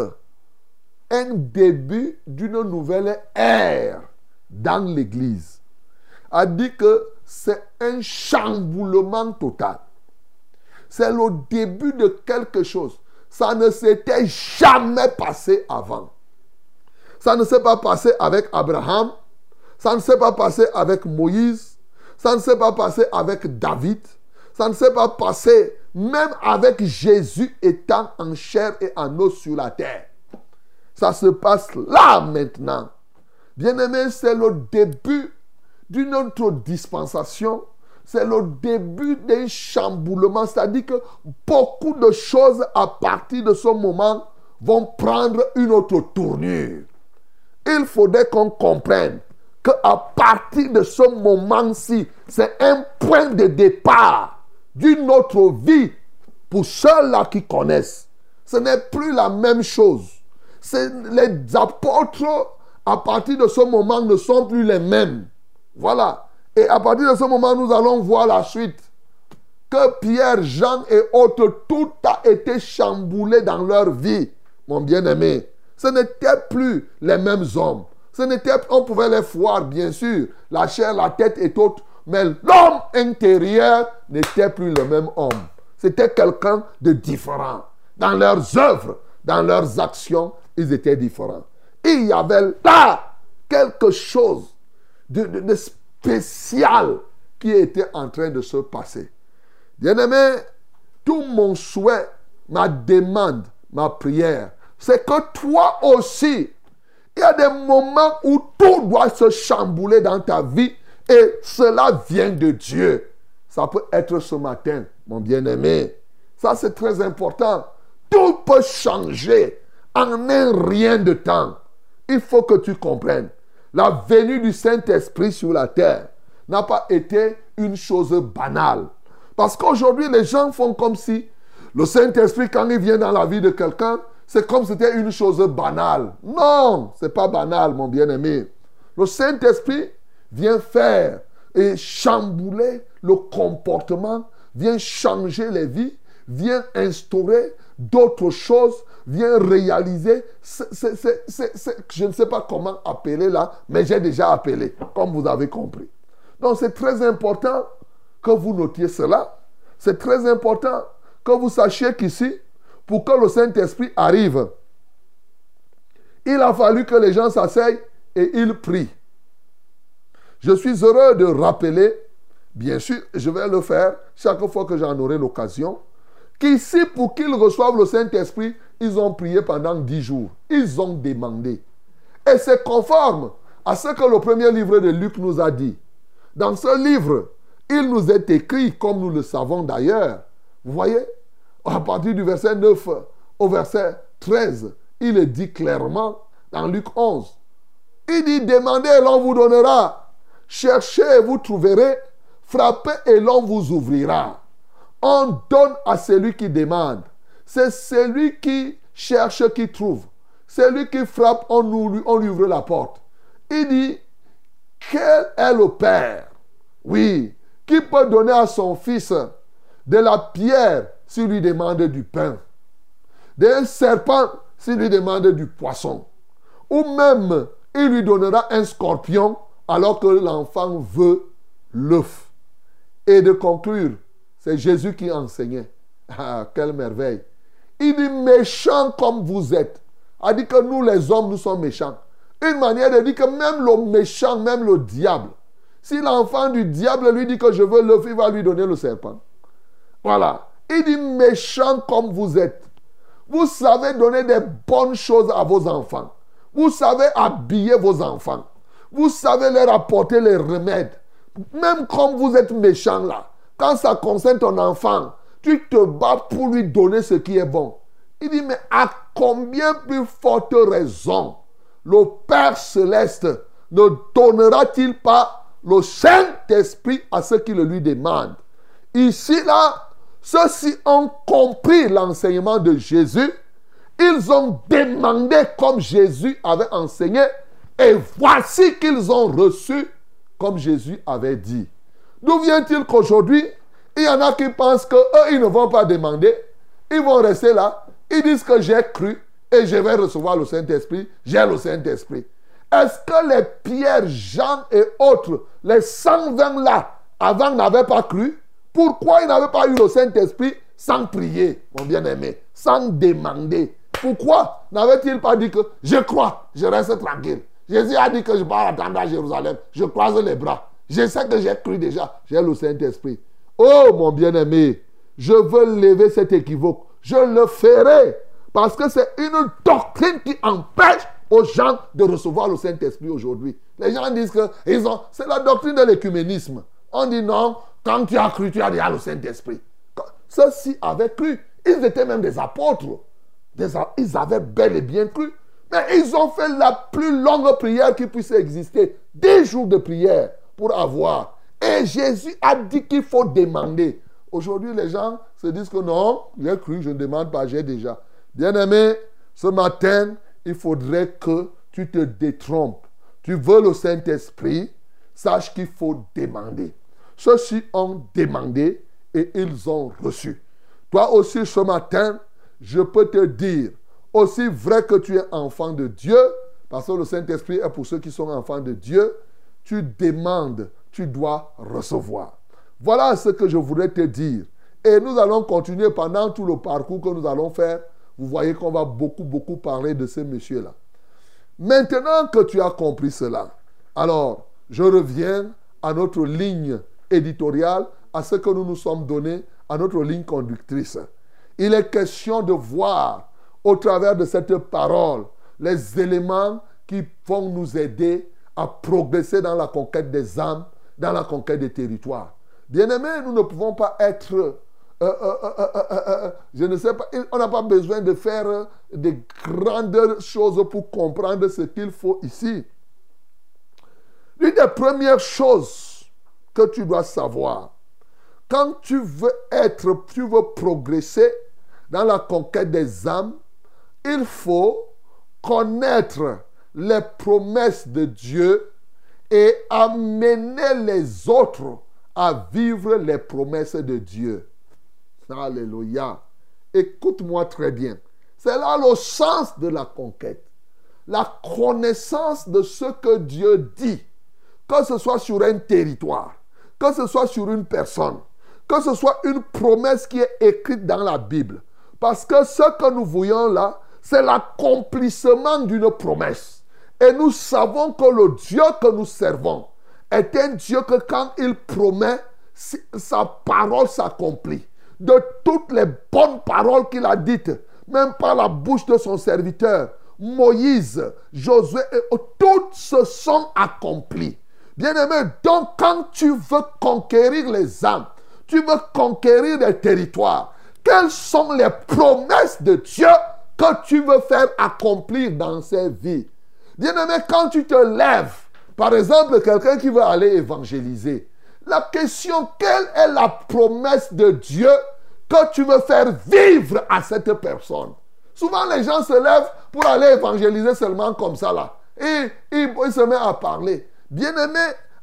un début d'une nouvelle ère dans l'Église. A dit que c'est un chamboulement total. C'est le début de quelque chose. Ça ne s'était jamais passé avant. Ça ne s'est pas passé avec Abraham. Ça ne s'est pas passé avec Moïse. Ça ne s'est pas passé avec David. Ça ne s'est pas passé même avec Jésus étant en chair et en os sur la terre. Ça se passe là maintenant. Bien-aimé, c'est le début d'une autre dispensation. C'est le début d'un chamboulement. C'est-à-dire que beaucoup de choses à partir de ce moment vont prendre une autre tournure. Il faudrait qu'on comprenne qu'à partir de ce moment-ci, c'est un point de départ d'une autre vie pour ceux-là qui connaissent. Ce n'est plus la même chose. Les apôtres, à partir de ce moment, ne sont plus les mêmes. Voilà. Et à partir de ce moment, nous allons voir la suite. Que Pierre, Jean et autres, tout a été chamboulé dans leur vie, mon bien-aimé. Ce n'étaient plus les mêmes hommes. On pouvait les voir, bien sûr, la chair, la tête et autres, mais l'homme intérieur n'était plus le même homme. C'était quelqu'un de différent. Dans leurs œuvres, dans leurs actions, ils étaient différents. Il y avait là quelque chose de, de- de spécial qui était en train de se passer. Bien-aimé, tout mon souhait, ma demande, ma prière, c'est que toi aussi, il y a des moments où tout doit se chambouler dans ta vie et cela vient de Dieu. Ça peut être ce matin, mon bien-aimé. Ça, c'est très important. Tout peut changer en un rien de temps. Il faut que tu comprennes. La venue du Saint-Esprit sur la terre n'a pas été une chose banale. Parce qu'aujourd'hui, les gens font comme si le Saint-Esprit, quand il vient dans la vie de quelqu'un, c'est comme si c'était une chose banale. Non, c'est pas banal, mon bien-aimé. Le Saint-Esprit vient faire et chambouler le comportement, vient changer les vies, vient instaurer d'autres choses, vient réaliser. je ne sais pas comment appeler là, mais j'ai déjà appelé, comme vous avez compris. Donc c'est très important que vous notiez cela. C'est très important que vous sachiez qu'ici, pour que le Saint-Esprit arrive, il a fallu que les gens s'asseyent et ils prient. Je suis heureux de rappeler, bien sûr, je vais le faire chaque fois que j'en aurai l'occasion, qu'ici, pour qu'ils reçoivent le Saint-Esprit, ils ont prié pendant dix jours. Ils ont demandé. Et c'est conforme à ce que le premier livre de Luc nous a dit. Dans ce livre, il nous est écrit, comme nous le savons d'ailleurs, vous voyez, à partir du verset 9 au verset 13, il est dit clairement dans Luc 11. Il dit, demandez et l'on vous donnera. Cherchez et vous trouverez. Frappez et l'on vous ouvrira. On donne à celui qui demande. C'est celui qui cherche qui trouve. Celui qui frappe, on, on lui ouvre la porte. Il dit, quel est le Père? Oui, qui peut donner à son fils de la pierre s'il lui demande du pain d'un serpent s'il lui demande du poisson. Ou même, il lui donnera un scorpion alors que l'enfant veut l'œuf. Et de conclure, c'est Jésus qui enseignait. Ah, quelle merveille. Il dit méchant comme vous êtes. A dit que nous les hommes, nous sommes méchants. Une manière de dire que même le méchant, même le diable, si l'enfant du diable lui dit que je veux l'œuf, il va lui donner le serpent. Voilà. Il dit méchant comme vous êtes. Vous savez donner des bonnes choses à vos enfants. Vous savez habiller vos enfants. Vous savez leur apporter les remèdes. Même comme vous êtes méchant là, quand ça concerne ton enfant, tu te bats pour lui donner ce qui est bon. Il dit, mais à combien plus forte raison le Père céleste ne donnera-t-il pas le Saint-Esprit à ceux qui le lui demandent? Ici, là, ceux-ci ont compris l'enseignement de Jésus. Ils ont demandé comme Jésus avait enseigné. Et voici qu'ils ont reçu comme Jésus avait dit. D'où vient-il qu'aujourd'hui, il y en a qui pensent qu'eux, ils ne vont pas demander. Ils vont rester là. Ils disent que j'ai cru et je vais recevoir le Saint-Esprit. J'ai le Saint-Esprit. Est-ce que les Pierre, Jean et autres, les 120 là, avant n'avaient pas cru? Pourquoi ils n'avaient pas eu le Saint-Esprit sans prier, mon bien-aimé, sans demander? Pourquoi n'avaient-ils pas dit que je crois, je reste tranquille? Jésus a dit que je pars attendre à Jérusalem, je croise les bras. Je sais que j'ai cru déjà, j'ai le Saint-Esprit. Oh mon bien-aimé, je veux lever cet équivoque. Je le ferai parce que c'est une doctrine qui empêche aux gens de recevoir le Saint-Esprit aujourd'hui. Les gens disent que c'est la doctrine de l'écuménisme. On dit non, quand tu as cru, tu as déjà le Saint-Esprit. Ceux-ci avaient cru. Ils étaient même des apôtres. Ils avaient bel et bien cru. Mais ils ont fait la plus longue prière qui puisse exister. Des jours de prière pour avoir. Et Jésus a dit qu'il faut demander. Aujourd'hui, les gens se disent que non, j'ai cru, je ne demande pas, j'ai déjà. Bien-aimé, ce matin, il faudrait que tu te détrompes. Tu veux le Saint-Esprit, sache qu'il faut demander. Ceux-ci ont demandé et ils ont reçu. Toi aussi ce matin, je peux te dire, aussi vrai que tu es enfant de Dieu, parce que le Saint-Esprit est pour ceux qui sont enfants de Dieu, tu demandes, tu dois recevoir. Voilà ce que je voudrais te dire. Et nous allons continuer pendant tout le parcours que nous allons faire. Vous voyez qu'on va beaucoup, beaucoup parler de ce monsieur-là. Maintenant que tu as compris cela, alors je reviens à notre ligne éditoriale, à ce que nous nous sommes donnés, à notre ligne conductrice. Il est question de voir au travers de cette parole les éléments qui vont nous aider à progresser dans la conquête des âmes, dans la conquête des territoires. Bien-aimés, nous ne pouvons pas être... euh, euh, euh, je ne sais pas, on n'a pas besoin de faire de grandes choses pour comprendre ce qu'il faut ici. L'une des premières choses que tu dois savoir, quand tu veux être, tu veux progresser dans la conquête des âmes, il faut connaître les promesses de Dieu et amener les autres à vivre les promesses de Dieu. Alléluia. Écoute-moi très bien. C'est là le sens de la conquête. La connaissance de ce que Dieu dit, que ce soit sur un territoire, que ce soit sur une personne, que ce soit une promesse qui est écrite dans la Bible. Parce que ce que nous voyons là, c'est l'accomplissement d'une promesse. Et nous savons que le Dieu que nous servons est un Dieu que quand il promet, sa parole s'accomplit. De toutes les bonnes paroles qu'il a dites, même par la bouche de son serviteur, Moïse, Josué, toutes se sont accomplies. Bien-aimé, donc quand tu veux conquérir les âmes, tu veux conquérir les territoires, quelles sont les promesses de Dieu que tu veux faire accomplir dans ces vies? Bien-aimé, quand tu te lèves, par exemple, quelqu'un qui veut aller évangéliser, la question, quelle est la promesse de Dieu que tu veux faire vivre à cette personne? Souvent, les gens se lèvent pour aller évangéliser seulement comme ça, là. Et ils se mettent à parler. Bien-aimé,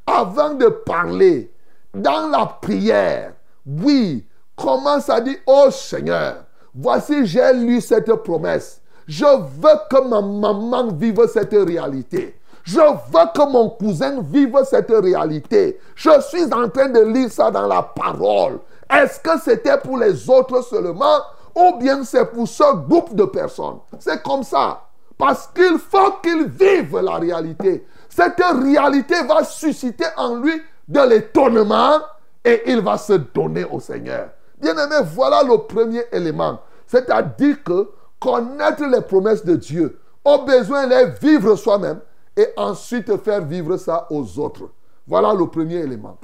avant de parler, dans la prière, oui, commence à dire, oh Seigneur, voici j'ai lu cette promesse. Je veux que ma maman vive cette réalité. Je veux que mon cousin vive cette réalité. Je suis en train de lire ça dans la parole. Est-ce que c'était pour les autres seulement ou bien c'est pour ce groupe de personnes? C'est comme ça. Parce qu'il faut qu'il vive la réalité. Cette réalité va susciter en lui de l'étonnement et il va se donner au Seigneur. Bien-aimé, voilà le premier élément. C'est-à-dire que connaître les promesses de Dieu, au besoin les vivre soi-même et ensuite faire vivre ça aux autres. Voilà le premier élément.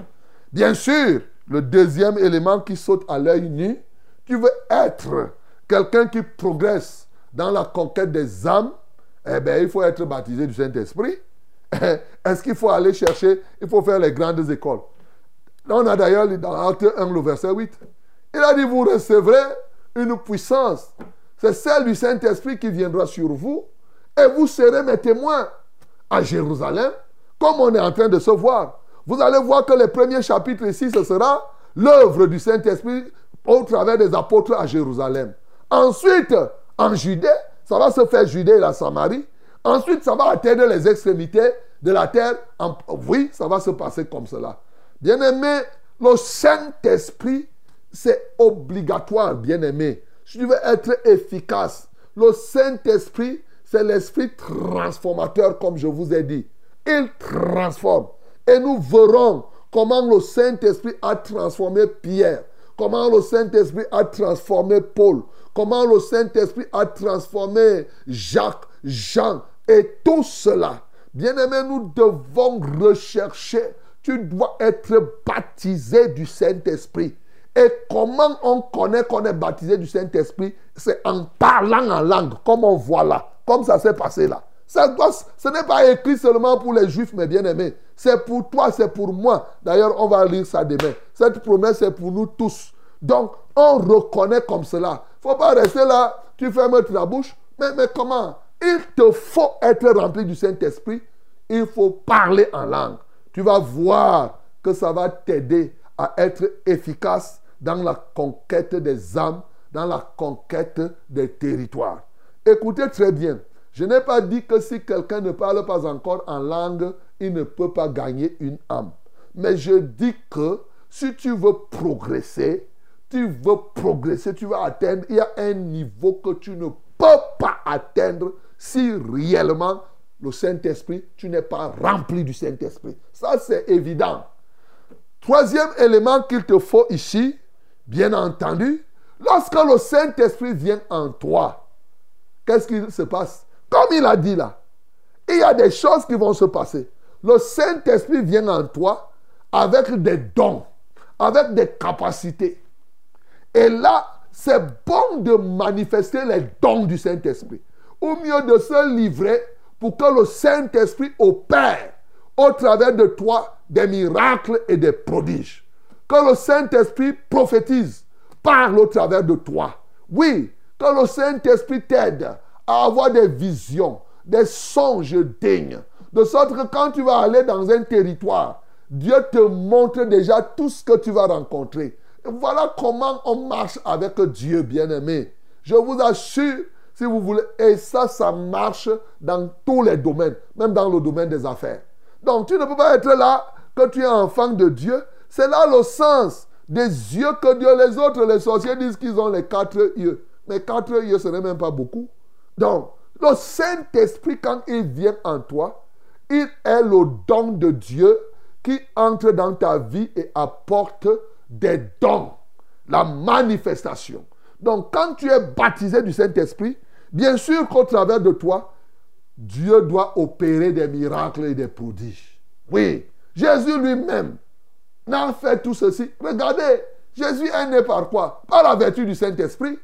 Bien sûr, le deuxième élément qui saute à l'œil nu, tu veux être quelqu'un qui progresse dans la conquête des âmes, eh bien, il faut être baptisé du Saint-Esprit. Est-ce qu'il faut aller chercher, il faut faire les grandes écoles? On a d'ailleurs dans Acte 1, le verset 8. Il a dit, vous recevrez une puissance. C'est celle du Saint-Esprit qui viendra sur vous et vous serez mes témoins à Jérusalem, comme on est en train de se voir. Vous allez voir que les premiers chapitres ici, ce sera l'œuvre du Saint-Esprit au travers des apôtres à Jérusalem. Ensuite, en Judée, ça va se faire Judée et la Samarie. Ensuite, ça va atteindre les extrémités de la terre. Oui, ça va se passer comme cela. Bien-aimé, le Saint-Esprit, c'est obligatoire, bien-aimé. Si tu veux être efficace, le Saint-Esprit, c'est l'esprit transformateur, comme je vous ai dit. Il transforme. Et nous verrons comment le Saint-Esprit a transformé Pierre, comment le Saint-Esprit a transformé Paul, comment le Saint-Esprit a transformé Jacques, Jean et tout cela. Bien-aimés, nous devons rechercher. Tu dois être baptisé du Saint-Esprit. Et comment on connaît qu'on est baptisé du Saint-Esprit? C'est en parlant en langue, comme on voit là, comme ça s'est passé là. Ça doit- ce n'est pas écrit seulement pour les juifs, mes bien-aimés. C'est pour toi, c'est pour moi. D'ailleurs, on va lire ça demain. Cette promesse est pour nous tous. Donc, on reconnaît comme cela. Il ne faut pas rester là, tu fermes ta bouche. Mais, mais comment? Il te faut être rempli du Saint-Esprit. Il faut parler en langue. tu vas voir que ça va t'aider à être efficace dans la conquête des âmes, dans la conquête des territoires. Écoutez très bien, je n'ai pas dit que si quelqu'un ne parle pas encore en langue, il ne peut pas gagner une âme. Mais je dis que si tu veux progresser, tu veux progresser, tu vas atteindre, il y a un niveau que tu ne peux pas atteindre si réellement le Saint-Esprit, tu n'es pas rempli du Saint-Esprit. Ça, c'est évident. Troisième élément qu'il te faut ici, bien entendu, lorsque le Saint-Esprit vient en toi, qu'est-ce qui se passe? Comme il a dit là, il y a des choses qui vont se passer. Le Saint-Esprit vient en toi avec des dons, avec des capacités. Et là, c'est bon de manifester les dons du Saint-Esprit. Au mieux de se livrer pour que le Saint-Esprit opère au travers de toi des miracles et des prodiges. Que le Saint-Esprit prophétise, parle au travers de toi. Oui, que le Saint-Esprit t'aide à avoir des visions, des songes dignes. De sorte que quand tu vas aller dans un territoire, Dieu te montre déjà tout ce que tu vas rencontrer. Voilà comment on marche avec Dieu, bien-aimé. Je vous assure, si vous voulez, et ça, ça marche dans tous les domaines, même dans le domaine des affaires. Donc, tu ne peux pas être là que tu es enfant de Dieu. C'est là le sens des yeux que Dieu, les autres, les sorciers disent qu'ils ont les quatre yeux. Mais quatre yeux, ce n'est même pas beaucoup. Donc, le Saint-Esprit, quand il vient en toi, il est le don de Dieu qui entre dans ta vie et apporte des dons, la manifestation. Donc, quand tu es baptisé du Saint-Esprit, bien sûr qu'au travers de toi, Dieu doit opérer des miracles et des prodiges. Oui, Jésus lui-même n'a fait tout ceci. Regardez, Jésus est né par quoi? Par la vertu du Saint-Esprit.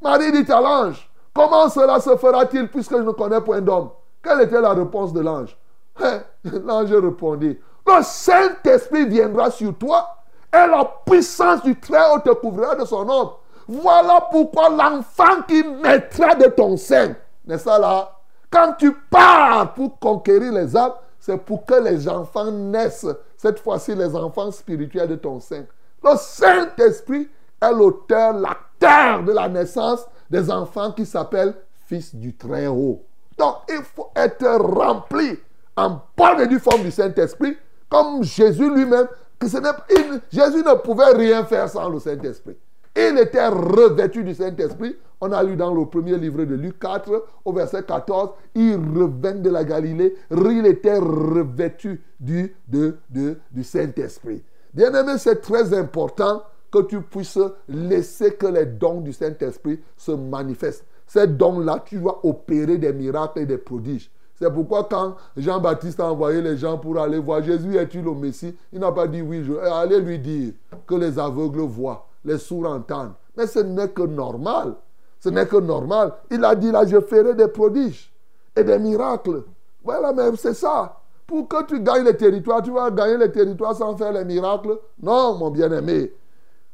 Marie dit à l'ange, comment cela se fera-t-il puisque je ne connais point d'homme? Quelle était la réponse de l'ange? Hein? L'ange répondit, le Saint-Esprit viendra sur toi et la puissance du Très-Haut te couvrira de son ombre. Voilà pourquoi l'enfant qui naîtra de ton sein, n'est-ce pas là? Quand tu pars pour conquérir les âmes, c'est pour que les enfants naissent, cette fois-ci les enfants spirituels de ton sein. Le Saint-Esprit est l'auteur, l'acteur de la naissance des enfants qui s'appellent fils du Très-Haut. Donc il faut être rempli en bonne et due forme du Saint-Esprit, comme Jésus lui-même, Jésus ne pouvait rien faire sans le Saint-Esprit. Il était revêtu du Saint-Esprit. On a lu dans le premier livre de Luc 4, au verset 14, il revint de la Galilée, il était revêtu du, de, de- du Saint-Esprit. Bien-aimé, c'est très important que tu puisses laisser que les dons du Saint-Esprit se manifestent. Ces dons-là, tu vas opérer des miracles et des prodiges. C'est pourquoi quand Jean-Baptiste a envoyé les gens pour aller voir Jésus, es-tu le Messie? Il n'a pas dit oui, je... Allez lui dire que les aveugles voient, les sourds entendent. Mais ce n'est que normal. Ce n'est que normal. Il a dit là, je ferai des prodiges et des miracles. Voilà, mais c'est ça. Pour que tu gagnes les territoires, tu vas gagner les territoires sans faire les miracles Non, mon bien-aimé.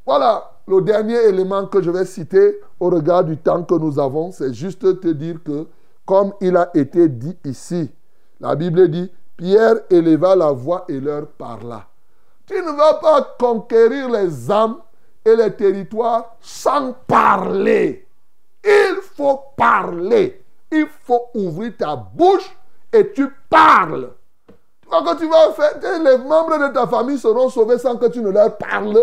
Voilà le dernier élément que je vais citer au regard du temps que nous avons, c'est juste te dire que, comme il a été dit ici, la Bible dit, Pierre éleva la voix et leur parla. Tu ne vas pas conquérir les âmes et les territoires sans parler. Il faut parler. Il faut ouvrir ta bouche et tu parles. Que tu vas faire, les membres de ta famille seront sauvés sans que tu ne leur parles.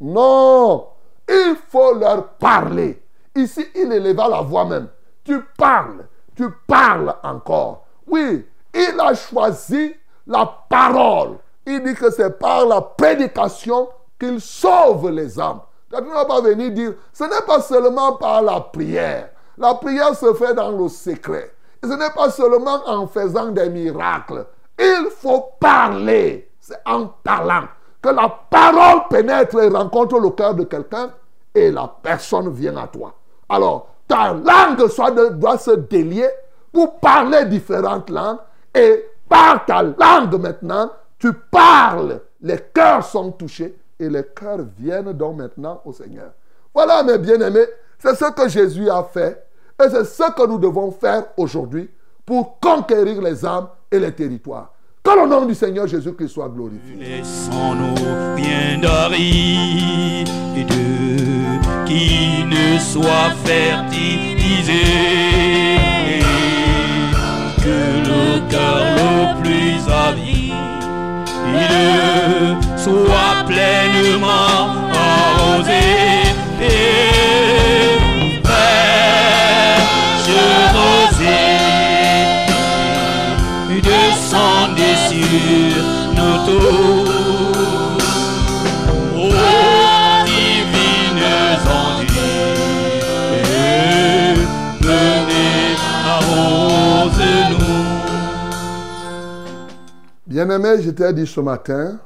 Non, il faut leur parler. Ici, il éleva la voix même. Tu parles, tu parles encore. Oui, il a choisi la parole. Il dit que c'est par la prédication qu'il sauve les âmes. Tu ne vas pas venir dire, ce n'est pas seulement par la prière. La prière se fait dans le secret. Et ce n'est pas seulement en faisant des miracles. Il faut parler. C'est en parlant que la parole pénètre et rencontre le cœur de quelqu'un et la personne vient à toi. Alors, ta langue doit se délier pour parler différentes langues et par ta langue maintenant, tu parles. Les cœurs sont touchés et les cœurs viennent donc maintenant au Seigneur. Voilà, mes bien-aimés, c'est ce que Jésus a fait et c'est ce que nous devons faire aujourd'hui pour conquérir les âmes et les territoires. Que le nom du Seigneur Jésus-Christ soit glorifié. Laissons-nous d'aride qui ne soit fertilisé. Que le cœur le plus avide soit pleinement arrosé. Et fraîche rosée descendez sur nous tous. Ô divines ondes, venez arrose-nous. Bien-aimé, je t'ai dit ce matin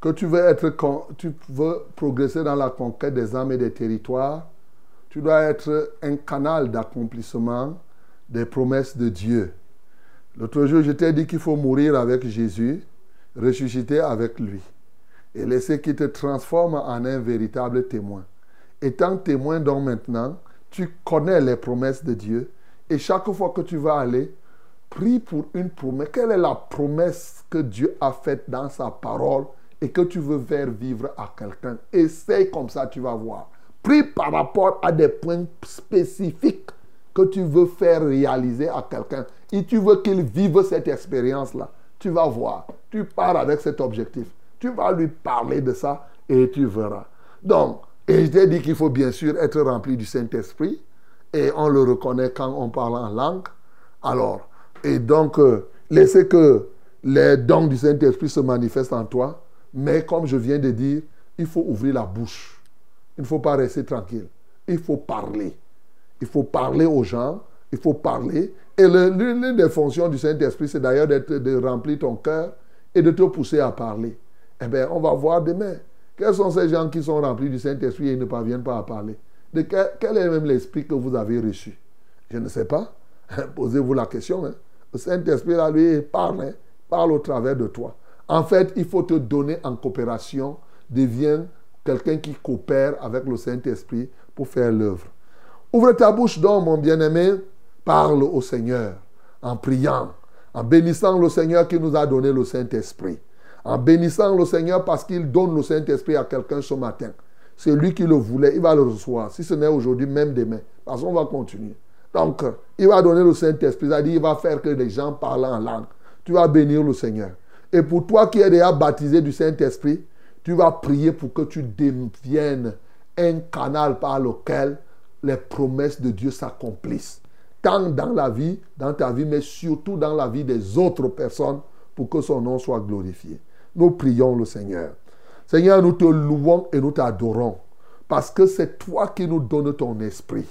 que tu veux, être, tu veux progresser dans la conquête des âmes et des territoires. Tu dois être un canal d'accomplissement des promesses de Dieu. L'autre jour, je t'ai dit qu'il faut mourir avec Jésus, ressusciter avec lui et laisser qu'il te transforme en un véritable témoin. Étant témoin donc maintenant, tu connais les promesses de Dieu et chaque fois que tu vas aller, prie pour une promesse. Quelle est la promesse que Dieu a faite dans sa parole et que tu veux faire vivre à quelqu'un Essaye comme ça, tu vas voir. Prie par rapport à des points spécifiques que tu veux faire réaliser à quelqu'un et tu veux qu'il vive cette expérience-là. Tu vas voir. Tu pars avec cet objectif. Tu vas lui parler de ça et tu verras. Donc, et je t'ai dit qu'il faut bien sûr être rempli du Saint-Esprit et on le reconnaît quand on parle en langue. Alors, et donc, euh, laissez que les dons du Saint-Esprit se manifestent en toi. Mais comme je viens de dire, il faut ouvrir la bouche. Il ne faut pas rester tranquille. Il faut parler. Il faut parler aux gens. Il faut parler. Et l'une des fonctions du Saint-Esprit, c'est d'ailleurs de remplir ton cœur et de te pousser à parler. Eh bien, on va voir demain. Quels sont ces gens qui sont remplis du Saint-Esprit et ne parviennent pas à parler? De quel, est même l'esprit que vous avez reçu? Je ne sais pas. Posez-vous la question. hein. Le Saint-Esprit, là, lui, parle. hein. parle au travers de toi. En fait, il faut te donner en coopération. Deviens quelqu'un qui coopère avec le Saint-Esprit pour faire l'œuvre. Ouvre ta bouche donc, mon bien-aimé. Parle au Seigneur en priant, en bénissant le Seigneur qui nous a donné le Saint-Esprit. En bénissant le Seigneur parce qu'il donne le Saint-Esprit à quelqu'un ce matin. C'est lui qui le voulait, il va le recevoir. Si ce n'est aujourd'hui, même demain. Parce qu'on va continuer. Donc, il va donner le Saint-Esprit. C'est-à-dire, il va faire que les gens parlent en langue. Tu vas bénir le Seigneur. Et pour toi qui es déjà baptisé du Saint-Esprit, tu vas prier pour que tu deviennes un canal par lequel les promesses de Dieu s'accomplissent. Tant dans la vie, dans ta vie, mais surtout dans la vie des autres personnes pour que son nom soit glorifié. Nous prions le Seigneur. Seigneur, nous te louons et nous t'adorons parce que c'est toi qui nous donnes ton esprit.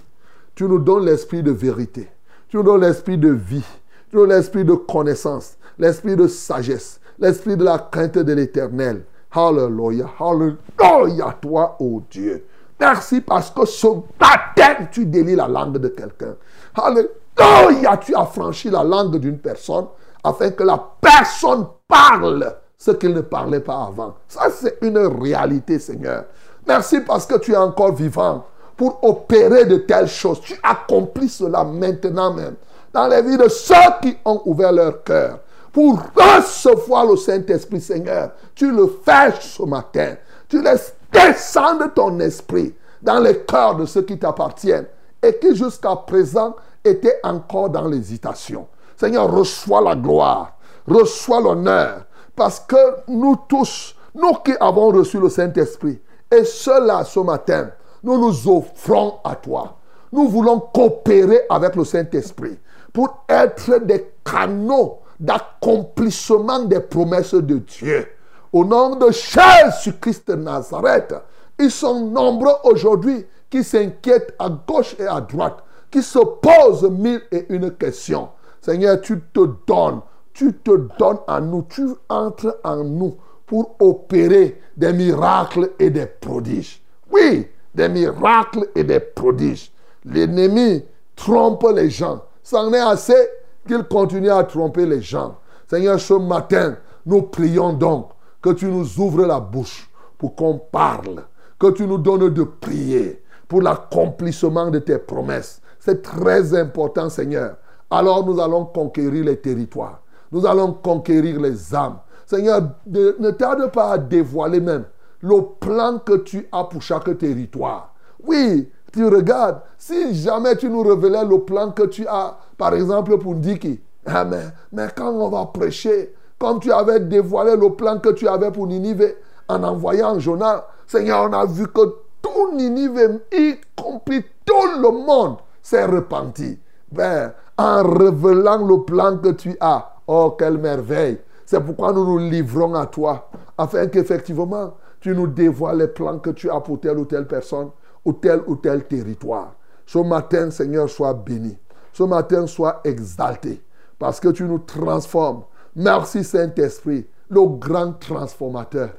Tu nous donnes l'esprit de vérité. Tu nous donnes l'esprit de vie. Tu nous donnes l'esprit de connaissance, l'esprit de sagesse, l'esprit de la crainte de l'éternel. Hallelujah, hallelujah, toi, ô Dieu. Merci parce que ce matin, tu délies la langue de quelqu'un. Alléluia, tu as franchi la langue d'une personne afin que la personne parle ce qu'il ne parlait pas avant. Ça, c'est une réalité, Seigneur. Merci parce que tu es encore vivant pour opérer de telles choses. Tu accomplis cela maintenant même dans les vies de ceux qui ont ouvert leur cœur pour recevoir le Saint-Esprit, Seigneur. Tu le fais ce matin. Tu laisses descendre ton esprit dans les cœurs de ceux qui t'appartiennent et qui jusqu'à présent étaient encore dans l'hésitation. Seigneur, reçois la gloire, reçois l'honneur, parce que nous tous, nous qui avons reçu le Saint-Esprit, et cela ce matin, nous nous offrons à toi. Nous voulons coopérer avec le Saint-Esprit pour être des canaux d'accomplissement des promesses de Dieu. Au nom de Jésus-Christ de Nazareth, ils sont nombreux aujourd'hui qui s'inquiètent à gauche et à droite, qui se posent mille et une questions. Seigneur, tu te donnes, tu te donnes à nous, tu entres en nous pour opérer des miracles et des prodiges. Oui, des miracles et des prodiges. L'ennemi trompe les gens. C'en est assez qu'il continue à tromper les gens. Seigneur, ce matin, nous prions donc que tu nous ouvres la bouche pour qu'on parle, que tu nous donnes de prier pour l'accomplissement de tes promesses. C'est très important, Seigneur. Alors nous allons conquérir les territoires. Nous allons conquérir les âmes. Seigneur, ne, tarde pas à dévoiler même le plan que tu as pour chaque territoire. Oui, tu regardes, si jamais tu nous révélais le plan que tu as, par exemple pour Ndiki, ah, mais, quand on va prêcher, comme tu avais dévoilé le plan que tu avais pour Ninive en envoyant Jonas, Seigneur, on a vu que tout Ninive, y compris tout le monde, s'est repenti. Ben, en révélant le plan que tu as, oh, quelle merveille! C'est pourquoi nous nous livrons à toi, afin qu'effectivement, tu nous dévoiles les plans que tu as pour telle ou telle personne, ou tel ou tel territoire. Ce matin, Seigneur, sois béni. Ce matin, sois exalté, parce que tu nous transformes. Merci Saint-Esprit, le grand transformateur.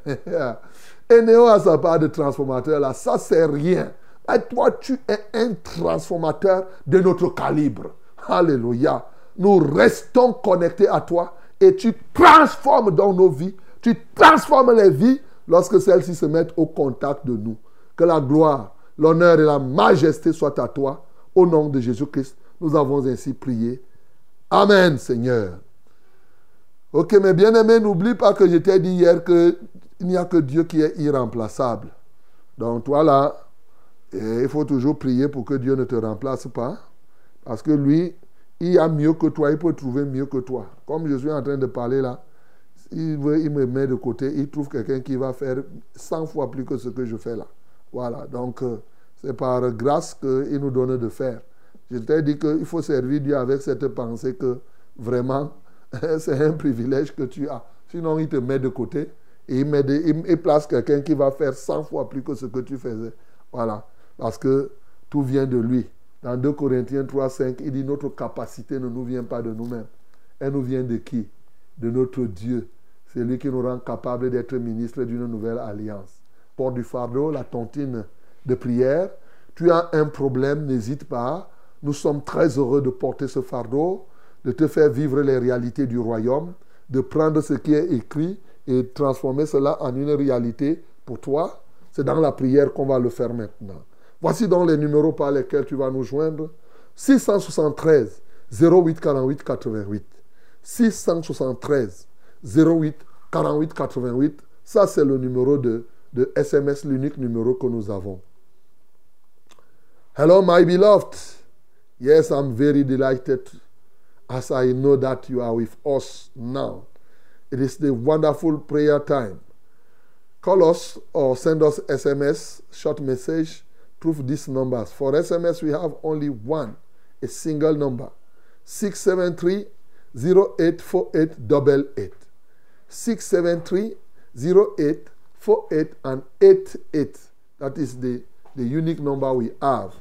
Et Néo a sa part de transformateur là, ça c'est rien. Et toi, tu es un transformateur de notre calibre. Alléluia. Nous restons connectés à toi et tu transformes dans nos vies. Tu transformes les vies lorsque celles-ci se mettent au contact de nous. Que la gloire, l'honneur et la majesté soient à toi. Au nom de Jésus-Christ, nous avons ainsi prié. Amen, Seigneur. Ok, mais bien aimé, n'oublie pas que je t'ai dit hier qu'il n'y a que Dieu qui est irremplaçable. Donc toi là, et il faut toujours prier pour que Dieu ne te remplace pas. Parce que lui, il a mieux que toi, il peut trouver mieux que toi. Comme je suis en train de parler là, il, il me met de côté, il trouve quelqu'un qui va faire 100 fois plus que ce que je fais là. Voilà, donc euh, c'est par grâce qu'il nous donne de faire. Je t'ai dit qu'il faut servir Dieu avec cette pensée que vraiment, c'est un privilège que tu as. Sinon, il te met de côté et il, met de- il- place quelqu'un qui va faire 100 fois plus que ce que tu faisais. Voilà, parce que tout vient de lui. Dans 2 Corinthiens 3, 5, il dit Notre capacité ne nous vient pas de nous-mêmes. Elle nous vient de qui? De notre Dieu. C'est lui qui nous rend capable d'être ministre d'une nouvelle alliance. Porte du fardeau, la tontine de prière. Tu as un problème, n'hésite pas. Nous sommes très heureux de porter ce fardeau, de te faire vivre les réalités du royaume, de prendre ce qui est écrit et transformer cela en une réalité pour toi. C'est dans la prière qu'on va le faire maintenant. Voici donc les numéros par lesquels tu vas nous joindre. 673 08 48 88. 673 08 48 88. Ça, c'est le numéro de, de SMS, l'unique numéro que nous avons. Hello, my beloved. Yes, I'm very delighted as I know that you are with us now. It is the wonderful prayer time. Call us or send us SMS, short message, through these numbers. For SMS, we have only one, a single number 673 084888. 673 48 and 88. That is the, the unique number we have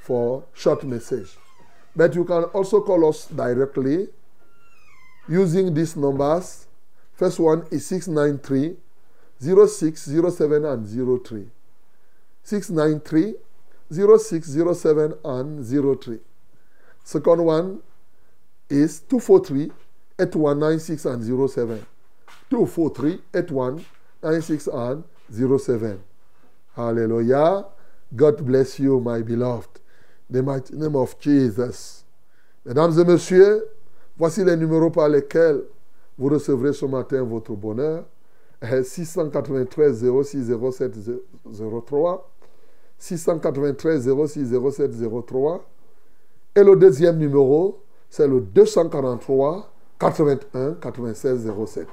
for short message. But you can also call us directly using these numbers. First one is 693 0607 and 03. 693 0607 and 03. Second one is 243 8196 and 07. 243 81 9607. Hallelujah. God bless you, my beloved. The mighty name of Jesus. Mesdames et messieurs, voici les numéros par lesquels vous recevrez ce matin votre bonheur. 693 06 07 03 693 06 07 03 et le deuxième numéro c'est le 243 81 96 07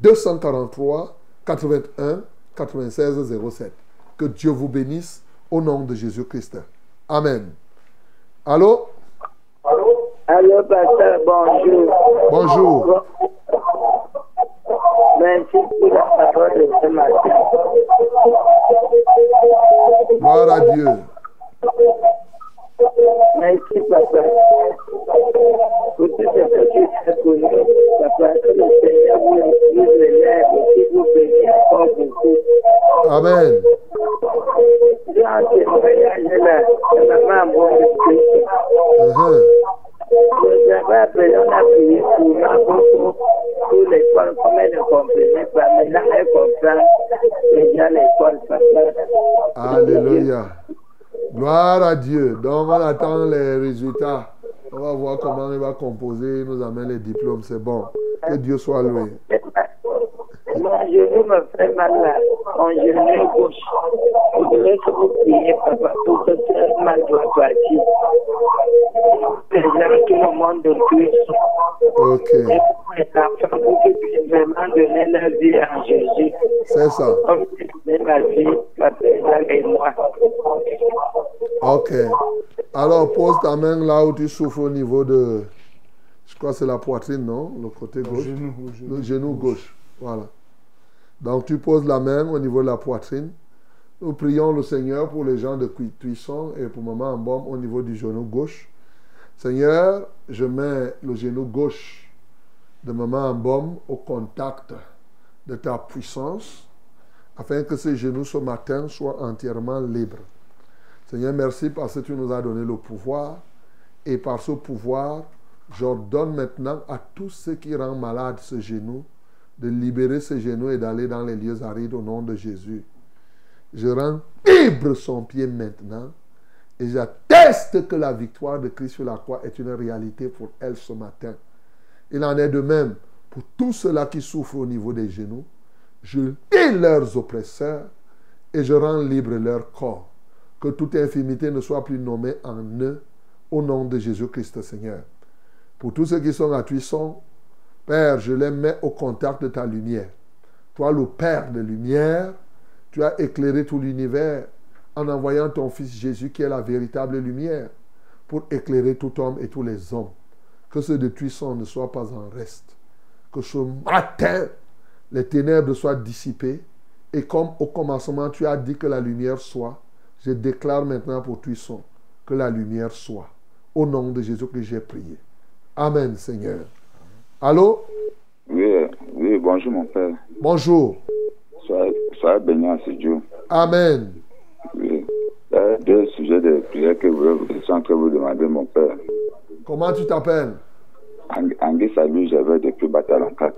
243 81 96 07. Que Dieu vous bénisse au nom de Jésus-Christ. Amen. Allô? Allô, pasteur, bonjour. Bonjour. Merci pour la parole de ce matin. Gloire à Dieu. Merci, papa. Pour tout ce que tu fais pour nous, papa, que le Seigneur vous vous élève et qu'il vous bénisse encore beaucoup. Amen. De maman, Christ, Uh-huh. appelé, on a prié pour nous beaucoup, pour l'école, comme elle ne comprenait pas. Maintenant, elle comprend déjà l'école, papa. Alléluia. Gloire à Dieu. Donc on attend les résultats. On va voir comment il va composer. Il nous amène les diplômes. C'est bon. Que Dieu soit loué. Mon genou me fait mal là, mon genou gauche. Je voudrais que vous priez, papa, pour que ce mal doit partir. Déjà, tout le monde de cuisson. Ok, Et pour les enfants, qu'ils puissent vraiment donner leur vie à Jésus. c'est ça. Comme ma vie, papa, et moi. Ok. Alors, pose ta main là où tu souffres au niveau de. Je crois que c'est la poitrine, non? Le côté gauche. genou, au genou. Le genou gauche. Voilà. Donc, tu poses la main au niveau de la poitrine. Nous prions le Seigneur pour les gens de Cui- Tuisson et pour Maman Ambom au niveau du genou gauche. Seigneur, je mets le genou gauche de Maman Ambom au contact de ta puissance afin que ce genou ce matin soit entièrement libre. Seigneur, merci parce que tu nous as donné le pouvoir. Et par ce pouvoir, j'ordonne maintenant à tous ceux qui rendent malade ce genou de libérer ce genou et d'aller dans les lieux arides au nom de Jésus. Je rends libre son pied maintenant et j'atteste que la victoire de Christ sur la croix est une réalité pour elle ce matin. Il en est de même pour tous ceux-là qui souffrent au niveau des genoux. Je lis leurs oppresseurs et je rends libre leur corps. Que toute infimité ne soit plus nommée en eux au nom de Jésus-Christ Seigneur. Pour tous ceux qui sont à Tuisson, Père, je les mets au contact de ta lumière. Toi, le Père de lumière, tu as éclairé tout l'univers en envoyant ton Fils Jésus qui est la véritable lumière pour éclairer tout homme et tous les hommes. Que ceux de Tuisson ne soient pas en reste. Que ce matin, les ténèbres soient dissipées. Et comme au commencement, tu as dit que la lumière soit, je déclare maintenant pour Tuisson que la lumière soit. Au nom de Jésus que j'ai prié. Amen, Seigneur. Allô? Oui, euh, oui, bonjour mon père. Bonjour. Soyez, soyez béni en ce Dieu. Amen. Oui. Il y a deux sujets de prière que vous, questions que vous demandez, mon père. Comment tu t'appelles? Ang- Anguille Salut, j'avais depuis 4.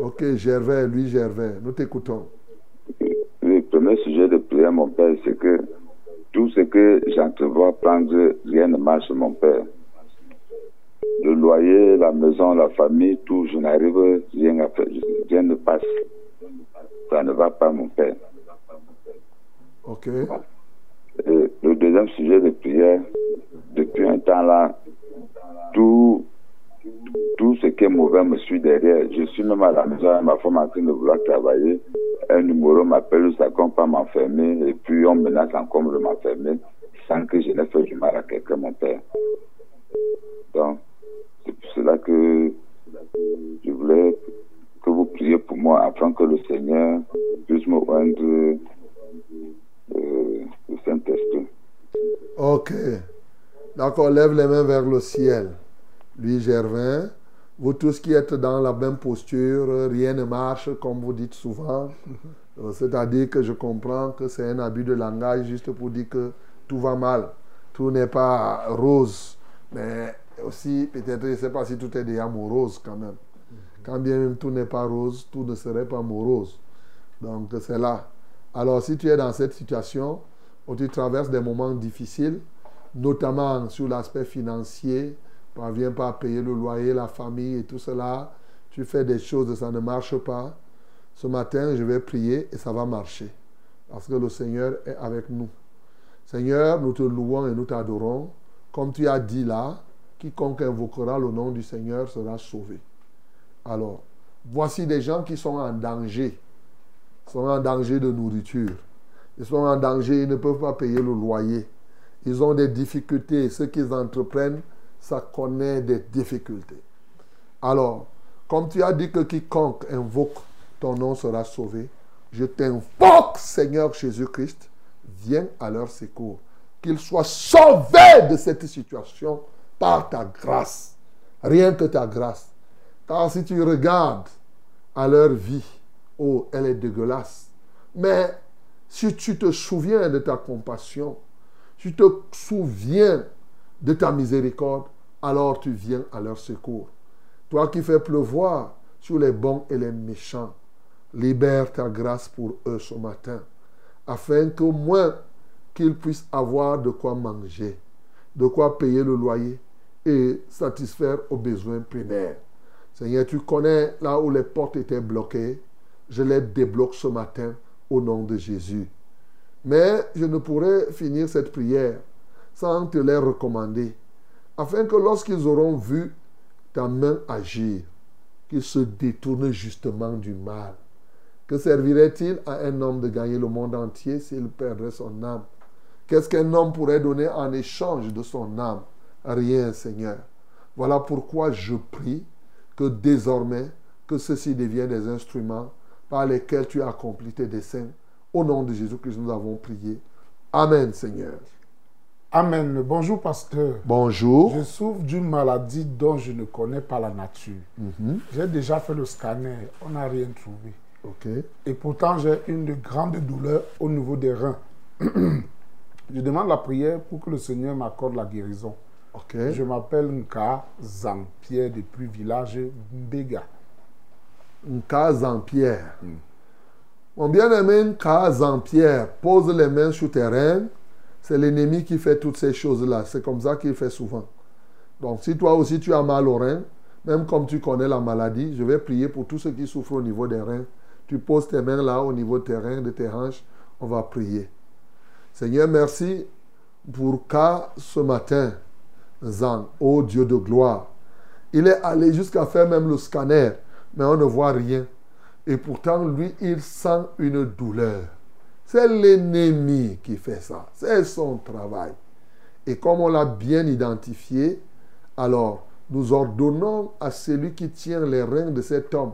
Ok, Gervais, lui Gervais. Nous t'écoutons. Le premier sujet de prière, mon père, c'est que tout ce que j'entrevois prendre, rien ne marche, mon père. Le loyer, la maison, la famille, tout, je n'arrive rien à faire. Rien ne passe. Ça ne va pas, mon père. Ok. Et le deuxième sujet de prière, depuis un temps là, tout, tout ce qui est mauvais me suit derrière. Je suis même à la maison ma femme en train de vouloir travailler. Un numéro m'appelle, ça compte pas m'enfermer, et puis on menace encore de m'enfermer sans que je n'ai fait du mal à quelqu'un, mon père. Donc, c'est pour cela que je voulais que vous priez pour moi afin que le Seigneur puisse me rendre euh, le Saint-Esprit. Ok. D'accord, lève les mains vers le ciel. Lui, Gervin, vous tous qui êtes dans la même posture, rien ne marche, comme vous dites souvent. Euh, C'est-à-dire que je comprends que c'est un abus de langage juste pour dire que tout va mal. Tout n'est pas rose. Mais aussi, peut-être, je ne sais pas si tout est déjà morose quand même. Quand bien même tout n'est pas rose, tout ne serait pas morose. Donc c'est là. Alors si tu es dans cette situation où tu traverses des moments difficiles, notamment sur l'aspect financier, parviens pas à payer le loyer, la famille et tout cela, tu fais des choses et ça ne marche pas, ce matin je vais prier et ça va marcher. Parce que le Seigneur est avec nous. Seigneur, nous te louons et nous t'adorons. Comme tu as dit là, quiconque invoquera le nom du Seigneur sera sauvé. Alors, voici des gens qui sont en danger. Ils sont en danger de nourriture. Ils sont en danger, ils ne peuvent pas payer le loyer. Ils ont des difficultés. Ce qu'ils entreprennent, ça connaît des difficultés. Alors, comme tu as dit que quiconque invoque ton nom sera sauvé, je t'invoque, Seigneur Jésus-Christ, viens à leur secours. Qu'ils soient sauvés de cette situation par ta grâce. Rien que ta grâce. Car si tu regardes à leur vie, oh, elle est dégueulasse. Mais si tu te souviens de ta compassion, tu te souviens de ta miséricorde, alors tu viens à leur secours. Toi qui fais pleuvoir sur les bons et les méchants, libère ta grâce pour eux ce matin, afin qu'au moins qu'ils puissent avoir de quoi manger, de quoi payer le loyer et satisfaire aux besoins primaires. Seigneur, tu connais là où les portes étaient bloquées. Je les débloque ce matin au nom de Jésus. Mais je ne pourrai finir cette prière sans te les recommander, afin que lorsqu'ils auront vu ta main agir, qu'ils se détournent justement du mal. Que servirait-il à un homme de gagner le monde entier s'il perdrait son âme? Qu'est-ce qu'un homme pourrait donner en échange de son âme? Rien, Seigneur. Voilà pourquoi je prie que désormais, que ceci devienne des instruments par lesquels tu as accompli tes desseins. Au nom de Jésus-Christ, nous avons prié. Amen, Seigneur. Amen. Bonjour, pasteur. Bonjour. Je souffre d'une maladie dont je ne connais pas la nature. Mhm. J'ai déjà fait le scanner, on n'a rien trouvé. Ok. Et pourtant, j'ai une grande douleur au niveau des reins. je demande la prière pour que le Seigneur m'accorde la guérison. Ok. Je m'appelle Nka Zampierre depuis village Mbega. Nka Zampierre. Mon bien-aimé Nka Zampierre, pose les mains sur tes reins. C'est l'ennemi qui fait toutes ces choses-là. C'est comme ça qu'il fait souvent. Donc, si toi aussi tu as mal aux reins, même comme tu connais la maladie, je vais prier pour tous ceux qui souffrent au niveau des reins. Tu poses tes mains là au niveau de tes reins, de tes hanches. On va prier. Seigneur, merci pour qu'à ce matin, Zan, ô Dieu de gloire, il est allé jusqu'à faire même le scanner, mais on ne voit rien. Et pourtant, lui, il sent une douleur. C'est l'ennemi qui fait ça. C'est son travail. Et comme on l'a bien identifié, alors nous ordonnons à celui qui tient les reins de cet homme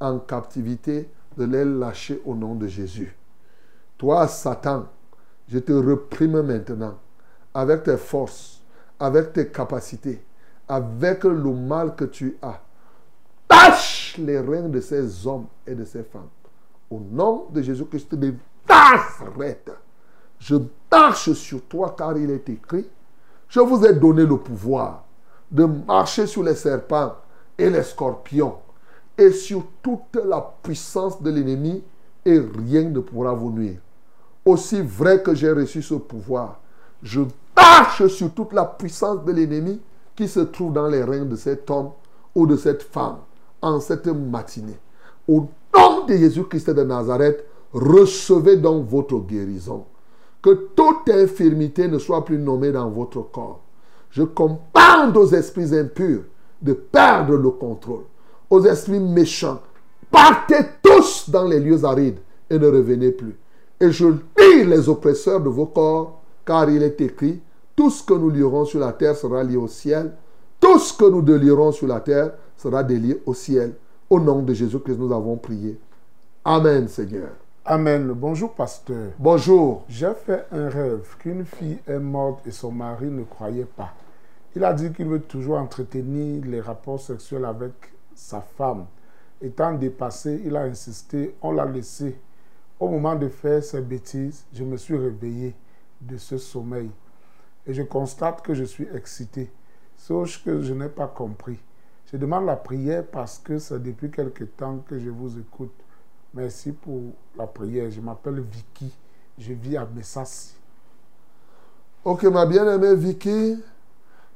en captivité de les lâcher au nom de Jésus. Toi, Satan, je te reprime maintenant avec tes forces, avec tes capacités, avec le mal que tu as. Tâche les reins de ces hommes et de ces femmes. Au nom de Jésus-Christ Je marche sur toi car il est écrit, je vous ai donné le pouvoir de marcher sur les serpents et les scorpions et sur toute la puissance de l'ennemi et rien ne pourra vous nuire. Aussi vrai que j'ai reçu ce pouvoir, je marche sur toute la puissance de l'ennemi qui se trouve dans les reins de cet homme ou de cette femme en cette matinée. Au nom de Jésus-Christ de Nazareth, recevez donc votre guérison. Que toute infirmité ne soit plus nommée dans votre corps. Je commande aux esprits impurs de perdre le contrôle. Aux esprits méchants, partez tous dans les lieux arides et ne revenez plus. Et je lis les oppresseurs de vos corps, car il est écrit, tout ce que nous lirons sur la terre sera lié au ciel, tout ce que nous délirons sur la terre sera délié au ciel. Au nom de Jésus-Christ, nous avons prié. Amen, Seigneur. Amen. Bonjour, pasteur. Bonjour. J'ai fait un rêve qu'une fille est morte et son mari ne croyait pas. Il a dit qu'il veut toujours entretenir les rapports sexuels avec sa femme. Étant dépassé, il a insisté, on l'a laissé. Au moment de faire ces bêtises, je me suis réveillé de ce sommeil et je constate que je suis excité, sauf que je n'ai pas compris. Je demande la prière parce que c'est depuis quelque temps que je vous écoute. Merci pour la prière. Je m'appelle Vicky. Je vis à Messassi. Ok, ma bien-aimée Vicky,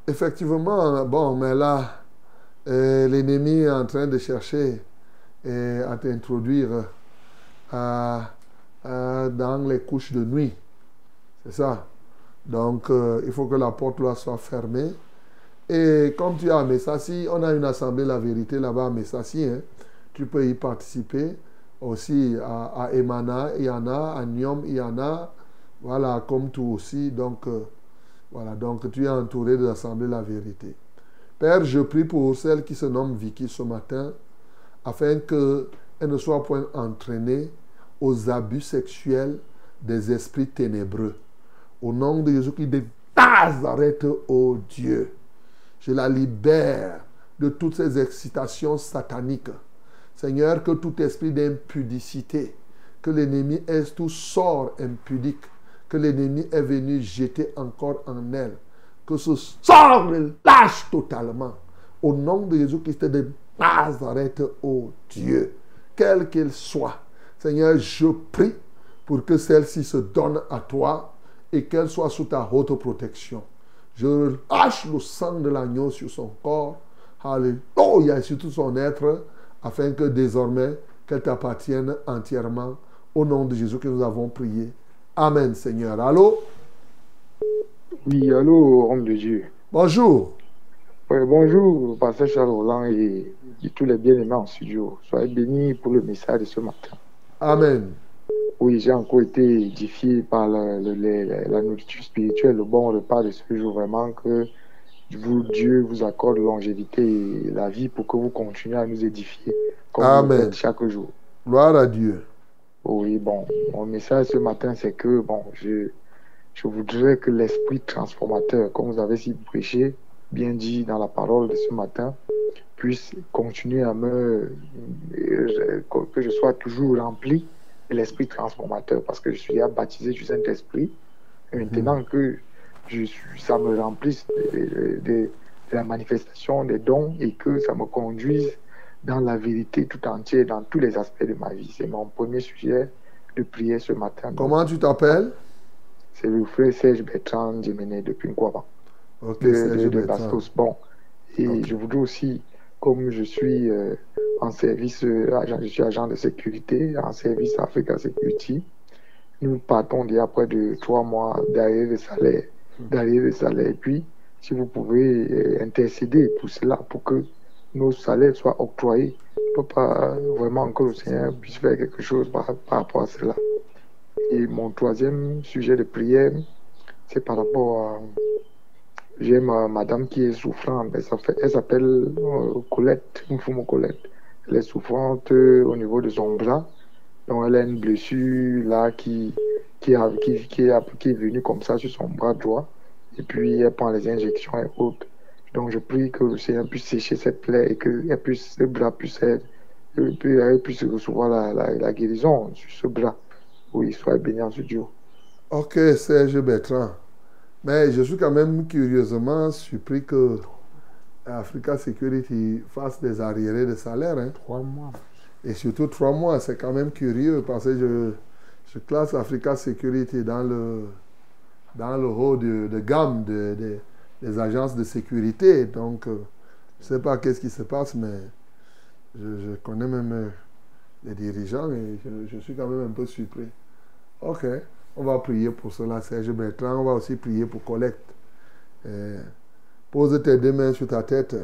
effectivement, bon, mais là, euh, l'ennemi est en train de chercher euh, à t'introduire euh, dans les couches de nuit. C'est ça. Donc, il faut que la porte là soit fermée. Et comme tu es à Messassi, on a une assemblée La Vérité là-bas à Messassi. hein. Tu peux y participer. Aussi à, à Emana, il y en a. À Nyom, il y en a. Voilà, comme tout aussi. Donc, euh, voilà. Donc, tu es entouré de l'assemblée La Vérité. Père, je prie pour celle qui se nomme Vicky ce matin, afin qu'elle ne soit point entraînée aux abus sexuels des esprits ténébreux. Au nom de Jésus-Christ de Nazareth, ô Dieu, je la libère de toutes ces excitations sataniques. Seigneur, que tout esprit d'impudicité, que l'ennemi est tout sort impudique, que l'ennemi est venu jeter encore en elle, que ce sort lâche totalement. Au nom de Jésus-Christ de Nazareth, ô Dieu, quel qu'il soit. Seigneur, je prie pour que celle-ci se donne à toi et qu'elle soit sous ta haute protection. Je lâche le sang de l'agneau sur son corps Alléluia, sur tout son être, afin que désormais, qu'elle t'appartienne entièrement. Au nom de Jésus que nous avons prié. Amen, Seigneur. Allô? Oui, allô, homme de Dieu. Bonjour. Oui, bonjour, Pasteur Charles Roland et, et tous les bien-aimés en studio. Soyez bénis pour le message de ce matin. Amen. Oui, j'ai encore été édifié par la- la nourriture spirituelle, le bon repas de ce jour. Vraiment que vous, Dieu vous accorde longévité et la vie pour que vous continuez à nous édifier comme vous faites chaque jour. Gloire à Dieu. Oui, bon, mon message ce matin, c'est que, bon, je, je voudrais que l'esprit transformateur, comme vous avez si prêché, bien dit dans la parole de ce matin, puisse continuer à me, euh, que je sois toujours rempli de l'esprit transformateur, parce que je suis déjà baptisé du Saint-Esprit. Maintenant que je suis, ça me remplisse de, la manifestation des dons et que ça me conduise dans la vérité tout entière, dans tous les aspects de ma vie. C'est mon premier sujet de prière ce matin. Comment tu t'appelles? C'est le frère Serge Bertrand Djemené depuis Nkwaba. Ok, de, Serge de- de. Bastos. Bon. Et je voudrais aussi, comme je suis euh, en service, euh, agent, je suis agent de sécurité, en service Africa Security, nous partons déjà près de trois mois d'arrière de salaire. D'arrière de salaire. Et puis, si vous pouvez euh, intercéder pour cela, pour que nos salaires soient octroyés, pour pas vraiment que le Seigneur puisse faire quelque chose par, par rapport à cela. Et mon troisième sujet de prière, c'est par rapport à j'ai ma madame qui est souffrante. Elle s'appelle, elle s'appelle euh, Colette, Mfumo Colette. Elle est souffrante euh, au niveau de son bras. Donc elle a une blessure là qui, qui, a, qui, qui, a- qui est venue comme ça sur son bras droit. Et puis elle prend les injections et autres. Donc je prie que le Seigneur puisse sécher cette plaie et que elle puisse, le bras puisse être, et puis elle puisse recevoir la, la, la guérison sur ce bras. Oui, soit béni en ce Dieu. Ok, Serge Bertrand. Mais je suis quand même curieusement surpris que Africa Security fasse des arriérés de salaire. Hein. Trois mois. Et surtout trois mois, c'est quand même curieux parce que je, classe Africa Security dans le, dans le haut de, gamme de- de- des agences de sécurité. Donc, euh, je ne sais pas qu'est-ce qui se passe, mais je, connais même euh, les dirigeants et je, je suis quand même un peu surpris. Ok, on va prier pour cela, Serge Bertrand. On va aussi prier pour collecte. Euh, pose tes deux mains sur ta tête.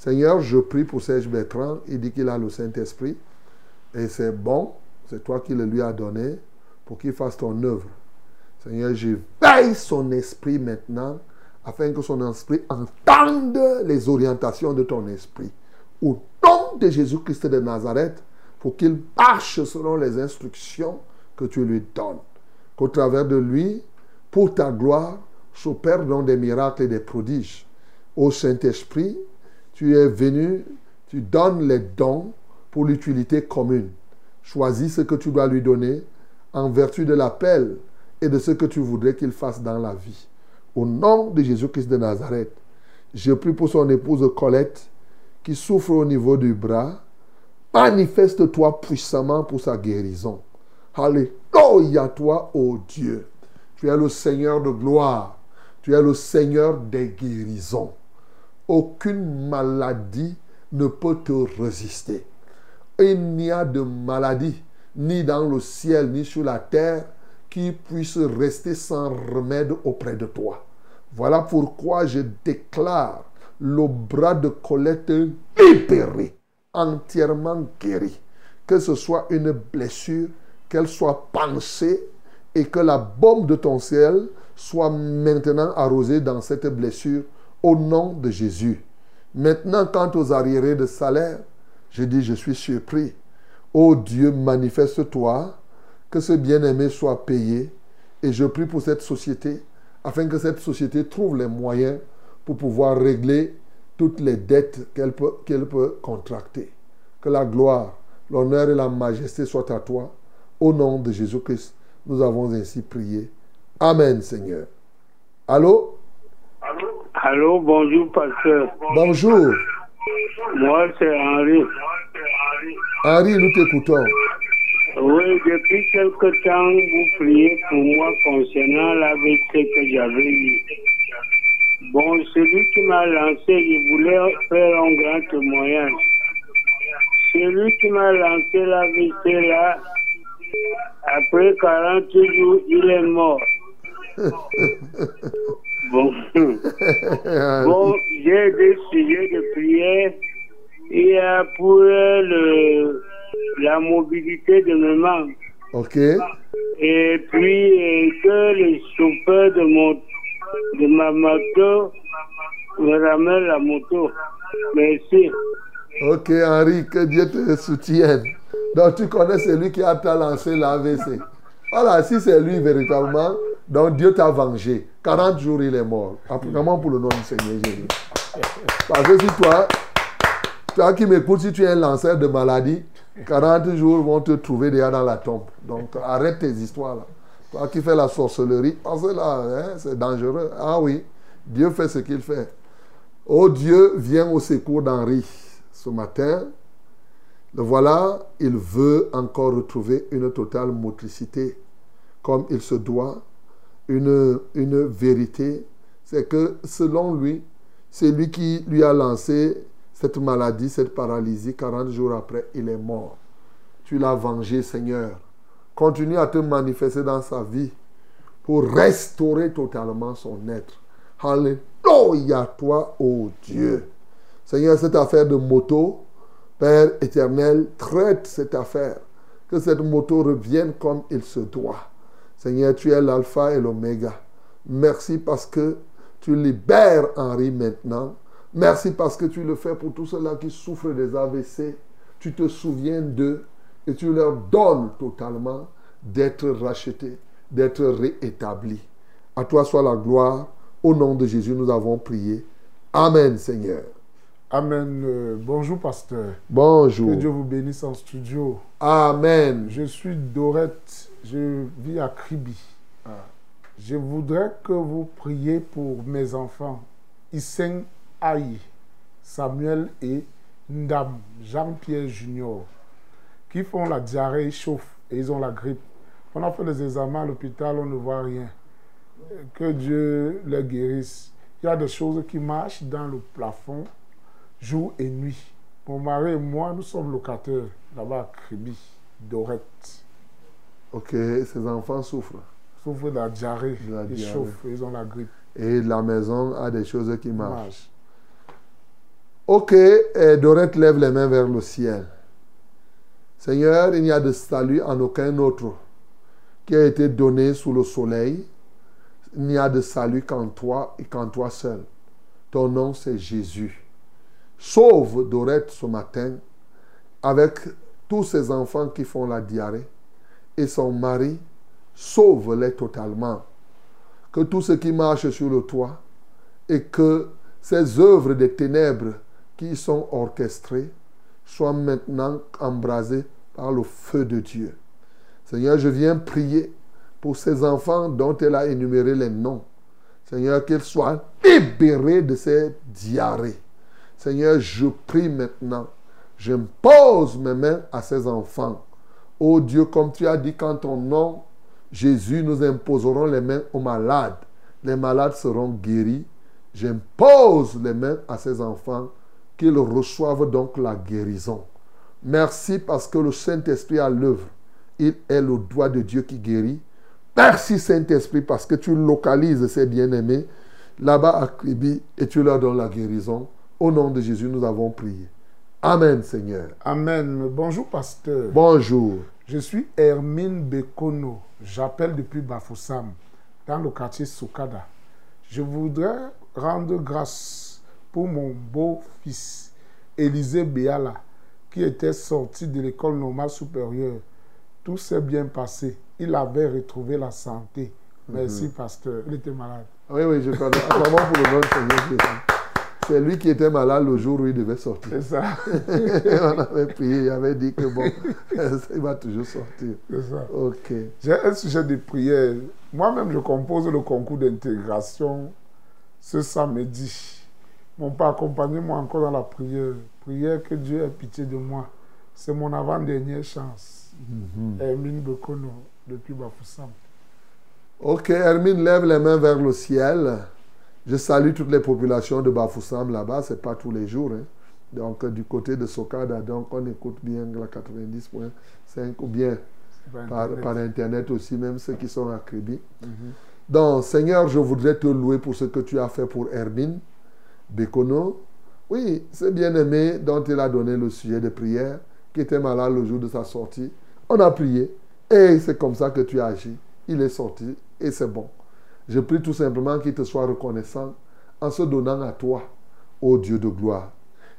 Seigneur, je prie pour Serge Bertrand. Il dit qu'il a le Saint-Esprit. Et c'est bon. C'est toi qui le lui as donné pour qu'il fasse ton œuvre. Seigneur, j'éveille son esprit maintenant afin que son esprit entende les orientations de ton esprit. Au nom de Jésus-Christ de Nazareth, pour qu'il marche selon les instructions que tu lui donnes. Qu'au travers de lui, pour ta gloire, s'opèrent donc des miracles et des prodiges. Ô Saint-Esprit, tu es venu, tu donnes les dons pour l'utilité commune. Choisis ce que tu dois lui donner en vertu de l'appel et de ce que tu voudrais qu'il fasse dans la vie. Au nom de Jésus-Christ de Nazareth, je prie pour son épouse Colette qui souffre au niveau du bras. Manifeste-toi puissamment pour sa guérison. Alléluia toi, ô Dieu. Tu es le Seigneur de gloire. Tu es le Seigneur des guérisons. Aucune maladie ne peut te résister. Il n'y a de maladie, ni dans le ciel, ni sur la terre, qui puisse rester sans remède auprès de toi. Voilà pourquoi je déclare le bras de Colette libéré, entièrement guéri. Que ce soit une blessure, qu'elle soit pensée et que la bombe de ton ciel soit maintenant arrosée dans cette blessure au nom de Jésus. Maintenant, quant aux arriérés de salaire, je dis, je suis surpris. Ô Dieu, manifeste-toi, que ce bien-aimé soit payé. Et je prie pour cette société, afin que cette société trouve les moyens pour pouvoir régler toutes les dettes qu'elle peut, peut contracter. Que la gloire, l'honneur et la majesté soient à toi. Au nom de Jésus-Christ, nous avons ainsi prié. Amen, Seigneur. Allô? Allô, bonjour, pasteur. Bonjour. Moi, c'est Henri. Henri, nous t'écoutons. Oui, depuis quelque temps, vous priez pour moi concernant l'AVC que j'avais eu. Bon, celui qui m'a lancé, il voulait faire un grand témoignage. Celui qui m'a lancé la vérité là, après 40 jours, il est mort. Bon, bon j'ai des sujets de prière. Y a pour le, la mobilité de mes membres. Ok. Et puis euh, que le chauffeur de, mon, de ma moto me ramène la moto. Merci. Ok, Henri, que Dieu te soutienne. Donc, tu connais celui qui a lancé l'AVC. Voilà, si c'est lui véritablement, donc Dieu t'a vengé. 40 jours, il est mort. Apparemment pour le nom du Seigneur Jésus? Parce que si toi, toi qui m'écoutes, si tu es un lanceur de maladie, 40 jours vont te trouver déjà dans la tombe. Donc, arrête tes histoires là. Toi qui fais la sorcellerie, parce que là, hein, c'est dangereux. Ah oui, Dieu fait ce qu'il fait. Oh Dieu, viens au secours d'Henri ce matin. Le voilà, il veut encore retrouver une totale motricité comme il se doit, une, vérité. C'est que selon lui, c'est lui qui lui a lancé cette maladie, cette paralysie. 40 jours après, il est mort. Tu l'as vengé, Seigneur. Continue à te manifester dans sa vie pour restaurer totalement son être. Alléluia, toi, ô Dieu. Seigneur, cette affaire de moto, Père éternel, traite cette affaire. Que cette moto revienne comme il se doit. Seigneur, tu es l'alpha et l'oméga. Merci parce que tu libères Henri maintenant. Merci parce que tu le fais pour tous ceux-là qui souffrent des AVC. Tu te souviens d'eux et tu leur donnes totalement d'être rachetés, d'être réétablis. À toi soit la gloire. Au nom de Jésus, nous avons prié. Amen, Seigneur. Amen. Euh, bonjour, pasteur. Bonjour. Que Dieu vous bénisse en studio. Amen. Je suis Dorette. Je vis à Kribi. Ah. Je voudrais que vous priez pour mes enfants, Isseng Aïe, Samuel et Ndam, Jean-Pierre Junior, qui font la diarrhée, ils chauffent et ils ont la grippe. On a fait les examens à l'hôpital, on ne voit rien. Que Dieu les guérisse. Il y a des choses qui marchent dans le plafond jour et nuit. Mon mari et moi, nous sommes locataires là-bas à Kribi, Dorette. Ok, ces enfants souffrent. Souffrent de la diarrhée, De la ils diarrhée. chauffent, ils ont la grippe. Et la maison a des choses qui marchent. Marche. Ok, et Dorette lève les mains vers le ciel. Seigneur, il n'y a de salut en aucun autre qui a été donné sous le soleil. Il n'y a de salut qu'en toi et qu'en toi seul. Ton nom, c'est Jésus. Sauve Dorette ce matin avec tous ses enfants qui font la diarrhée son mari. Sauve-les totalement. Que tout ce qui marche sur le toit et que ces œuvres des ténèbres qui sont orchestrées soient maintenant embrasées par le feu de Dieu. Seigneur, je viens prier pour ces enfants dont elle a énuméré les noms. Seigneur, qu'ils soient libérés de ces diarrhées. Seigneur, je prie maintenant. J'impose mes mains à ces enfants. Ô Dieu, comme tu as dit qu'en ton nom, Jésus, nous imposerons les mains aux malades. Les malades seront guéris. J'impose les mains à ces enfants qu'ils reçoivent donc la guérison. Merci parce que le Saint-Esprit à l'œuvre. Il est le doigt de Dieu qui guérit. Merci Saint-Esprit parce que tu localises ces bien-aimés là-bas à Kribi et tu leur donnes la guérison. Au nom de Jésus, nous avons prié. Amen Seigneur. Amen. Bonjour, pasteur. Bonjour. Je suis Hermine Bekono. J'appelle depuis Bafoussam, dans le quartier Soukada. Je voudrais rendre grâce pour mon beau-fils, Élisée Béala, qui était sorti de l'école normale supérieure. Tout s'est bien passé. Il avait retrouvé la santé. Merci, Mhm. pasteur. Il était malade. Oui, oui, je connais. Pour le du Seigneur. C'est lui qui était malade le jour où il devait sortir. C'est ça. On avait prié, il avait dit que bon, il va toujours sortir. C'est ça. Ok. J'ai un sujet de prière. Moi-même, je compose le concours d'intégration ce samedi. Mon père, accompagnez-moi encore dans la prière. Prière que Dieu ait pitié de moi. C'est mon avant-dernière chance. Mhm. Hermine Bekono, depuis Bafoussam. Ok, Hermine lève les mains vers le ciel Je salue toutes les populations de Bafoussam là-bas, c'est pas tous les jours. hein. Donc, du côté de Sokada, donc on écoute bien la 90.5 ou bien Par par, Internet. par Internet aussi, même ceux qui sont à Crédit. Mhm. Donc, Seigneur, je voudrais te louer pour ce que tu as fait pour Hermine Bekono. Oui, c'est bien-aimé dont il a donné le sujet de prière, qui était malade le jour de sa sortie. On a prié et c'est comme ça que tu as agi. Il est sorti et c'est bon. Je prie tout simplement qu'il te soit reconnaissant en se donnant à toi, ô Dieu de gloire.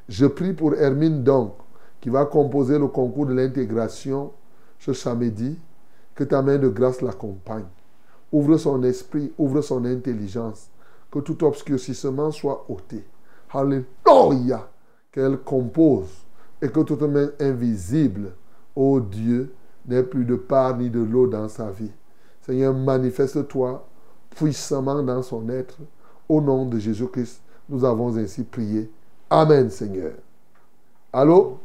Je prie pour Hermine donc, qui va composer le concours de l'intégration ce samedi, que ta main de grâce l'accompagne. Ouvre son esprit, ouvre son intelligence, que tout obscurcissement soit ôté. Alléluia! Qu'elle compose et que toute main invisible, ô Dieu, n'ait plus de part ni de l'eau dans sa vie. Seigneur, manifeste-toi puissamment dans son être. Au nom de Jésus-Christ, nous avons ainsi prié. Amen, Seigneur. Allô?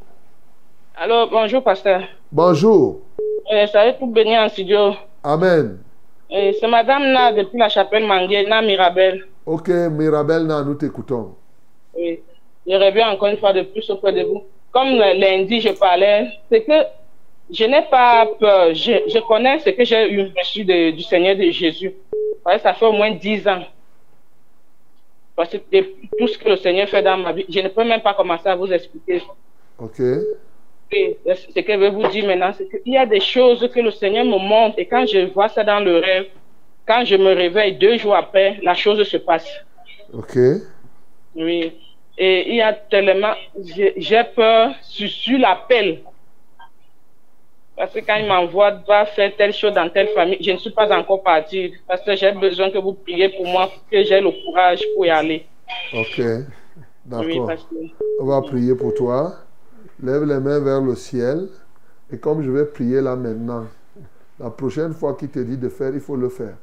Alors, bonjour, pasteur. Bonjour. Euh, ça va tout béni en studio. Amen. Euh, c'est madame là, depuis la chapelle Mangué, na Mirabel. Ok, Mirabel, nous t'écoutons. Oui. Je reviens encore une fois de plus auprès de vous. Comme lundi, je parlais, c'est que je n'ai pas peur. Je, je connais ce que j'ai eu reçu de- du Seigneur de Jésus. Ouais, ça fait au moins dix ans. Parce que tout ce que le Seigneur fait dans ma vie, je ne peux même pas commencer à vous expliquer. Ok. Oui, ce que je veux vous dire maintenant, c'est qu'il y a des choses que le Seigneur me montre et quand je vois ça dans le rêve, quand je me réveille deux jours après, la chose se passe. Ok. Oui. Et il y a tellement, j'ai j'ai peur sur, sur l'appel. Parce que quand il m'envoie, va faire telle chose dans telle famille, je ne suis pas encore partie. Parce que j'ai besoin que vous priez pour moi, pour que j'ai le courage pour y aller. Ok. D'accord. que On va prier pour toi. Lève les mains vers le ciel. Et comme je vais prier là maintenant, la prochaine fois qu'il te dit de faire, il faut le faire.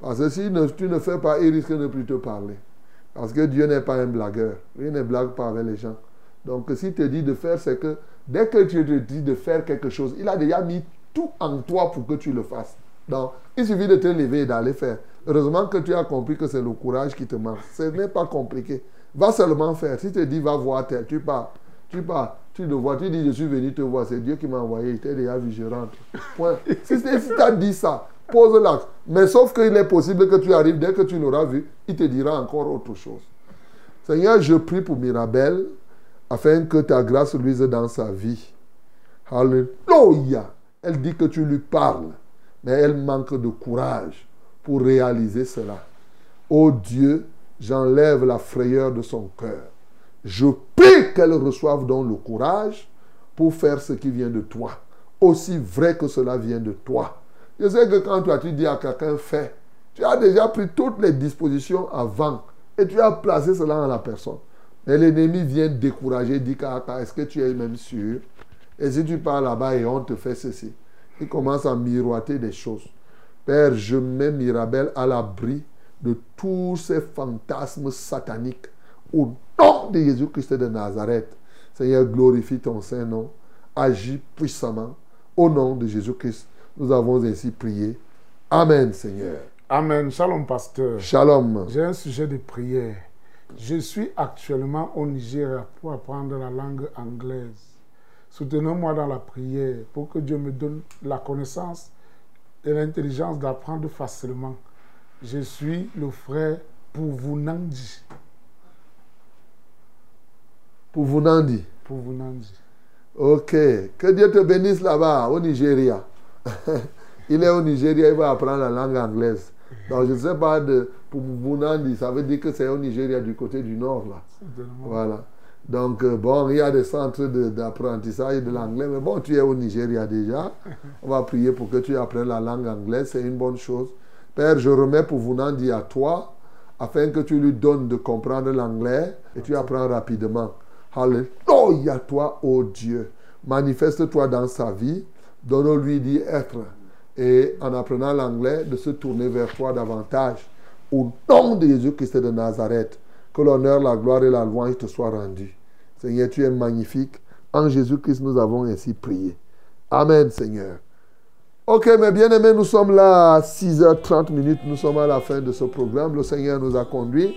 Parce que si tu ne fais pas, il risque de ne plus te parler. Parce que Dieu n'est pas un blagueur. Il ne blague pas avec les gens. Donc s'il te dit de faire, c'est que dès que tu te dis de faire quelque chose, il a déjà mis tout en toi pour que tu le fasses. Donc, il suffit de te lever et d'aller faire. Heureusement que tu as compris que c'est le courage qui te manque. Ce n'est pas compliqué. Va seulement faire. Si tu te dis, va voir tel, tu pars. Tu pars, tu le vois, tu dis, je suis venu te voir. C'est Dieu qui m'a envoyé. Il t'a déjà vu, je rentre. Point. Si, si tu as dit ça, pose l'acte. Mais sauf qu'il est possible que tu arrives, dès que tu l'auras vu, il te dira encore autre chose. Seigneur, je prie pour Mirabel afin que ta grâce luise dans sa vie. Alléluia. Elle dit que tu lui parles, mais elle manque de courage pour réaliser cela. Ô Dieu, j'enlève la frayeur de son cœur. Je prie qu'elle reçoive donc le courage pour faire ce qui vient de toi, aussi vrai que cela vient de toi. Je sais que quand toi tu dis à quelqu'un fais, tu as déjà pris toutes les dispositions avant et tu as placé cela en la personne. Mais l'ennemi vient décourager, dit est-ce que tu es même sûr? Et si tu pars là-bas et on te fait ceci, il commence à miroiter des choses. Père, je mets Mirabel à l'abri de tous ces fantasmes sataniques. Au nom de Jésus-Christ de Nazareth, Seigneur, glorifie ton Saint-Nom. Agis puissamment. Au nom de Jésus-Christ, nous avons ainsi prié. Amen, Seigneur. Amen. Shalom, pasteur. Shalom. J'ai un sujet de prière. Je suis actuellement au Nigeria pour apprendre la langue anglaise. Soutenez-moi dans la prière pour que Dieu me donne la connaissance et l'intelligence d'apprendre facilement. Je suis le frère Pouvunandi. Pouvunandi. Pouvunandi. Ok. Que Dieu te bénisse là-bas, au Nigeria. il est au Nigeria, il va apprendre la langue anglaise. Donc, je ne sais pas de Pouvunandi, ça veut dire que c'est au Nigeria du côté du nord, là. Voilà. Donc, euh, bon, il y a des centres d'apprentissage de, l'anglais, mais bon, tu es au Nigeria déjà. On va prier pour que tu apprennes la langue anglaise, c'est une bonne chose. Père, je remets pour Nandi à toi, afin que tu lui donnes de comprendre l'anglais et tu apprends rapidement. Alléluia, toi, ô Dieu. Manifeste-toi dans sa vie, donne-lui d'y être. Et en apprenant l'anglais, de se tourner vers toi davantage. Au nom de Jésus-Christ de Nazareth, que l'honneur, la gloire et la louange te soient rendus. Seigneur, tu es magnifique. En Jésus-Christ, nous avons ainsi prié. Amen, Seigneur. Ok, mes bien-aimés, nous sommes là à 6h30 minutes. Nous sommes à la fin de ce programme. Le Seigneur nous a conduits.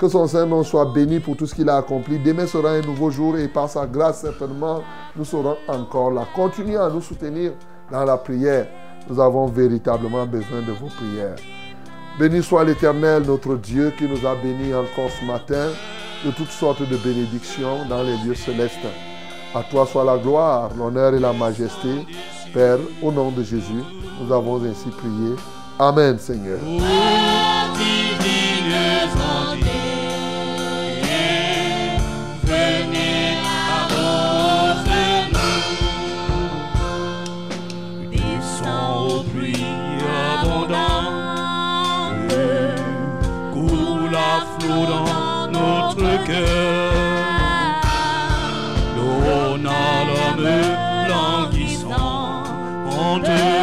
Que son Saint-Nom soit béni pour tout ce qu'il a accompli. Demain sera un nouveau jour et par sa grâce, certainement, nous serons encore là. Continuez à nous soutenir dans la prière. Nous avons véritablement besoin de vos prières. Béni soit l'Éternel, notre Dieu, qui nous a bénis encore ce matin de toutes sortes de bénédictions dans les lieux célestes. À toi soit la gloire, l'honneur et la majesté. Père, au nom de Jésus, nous avons ainsi prié. Amen, Seigneur. Cœur. L'eau n'a l'homme languissant, on te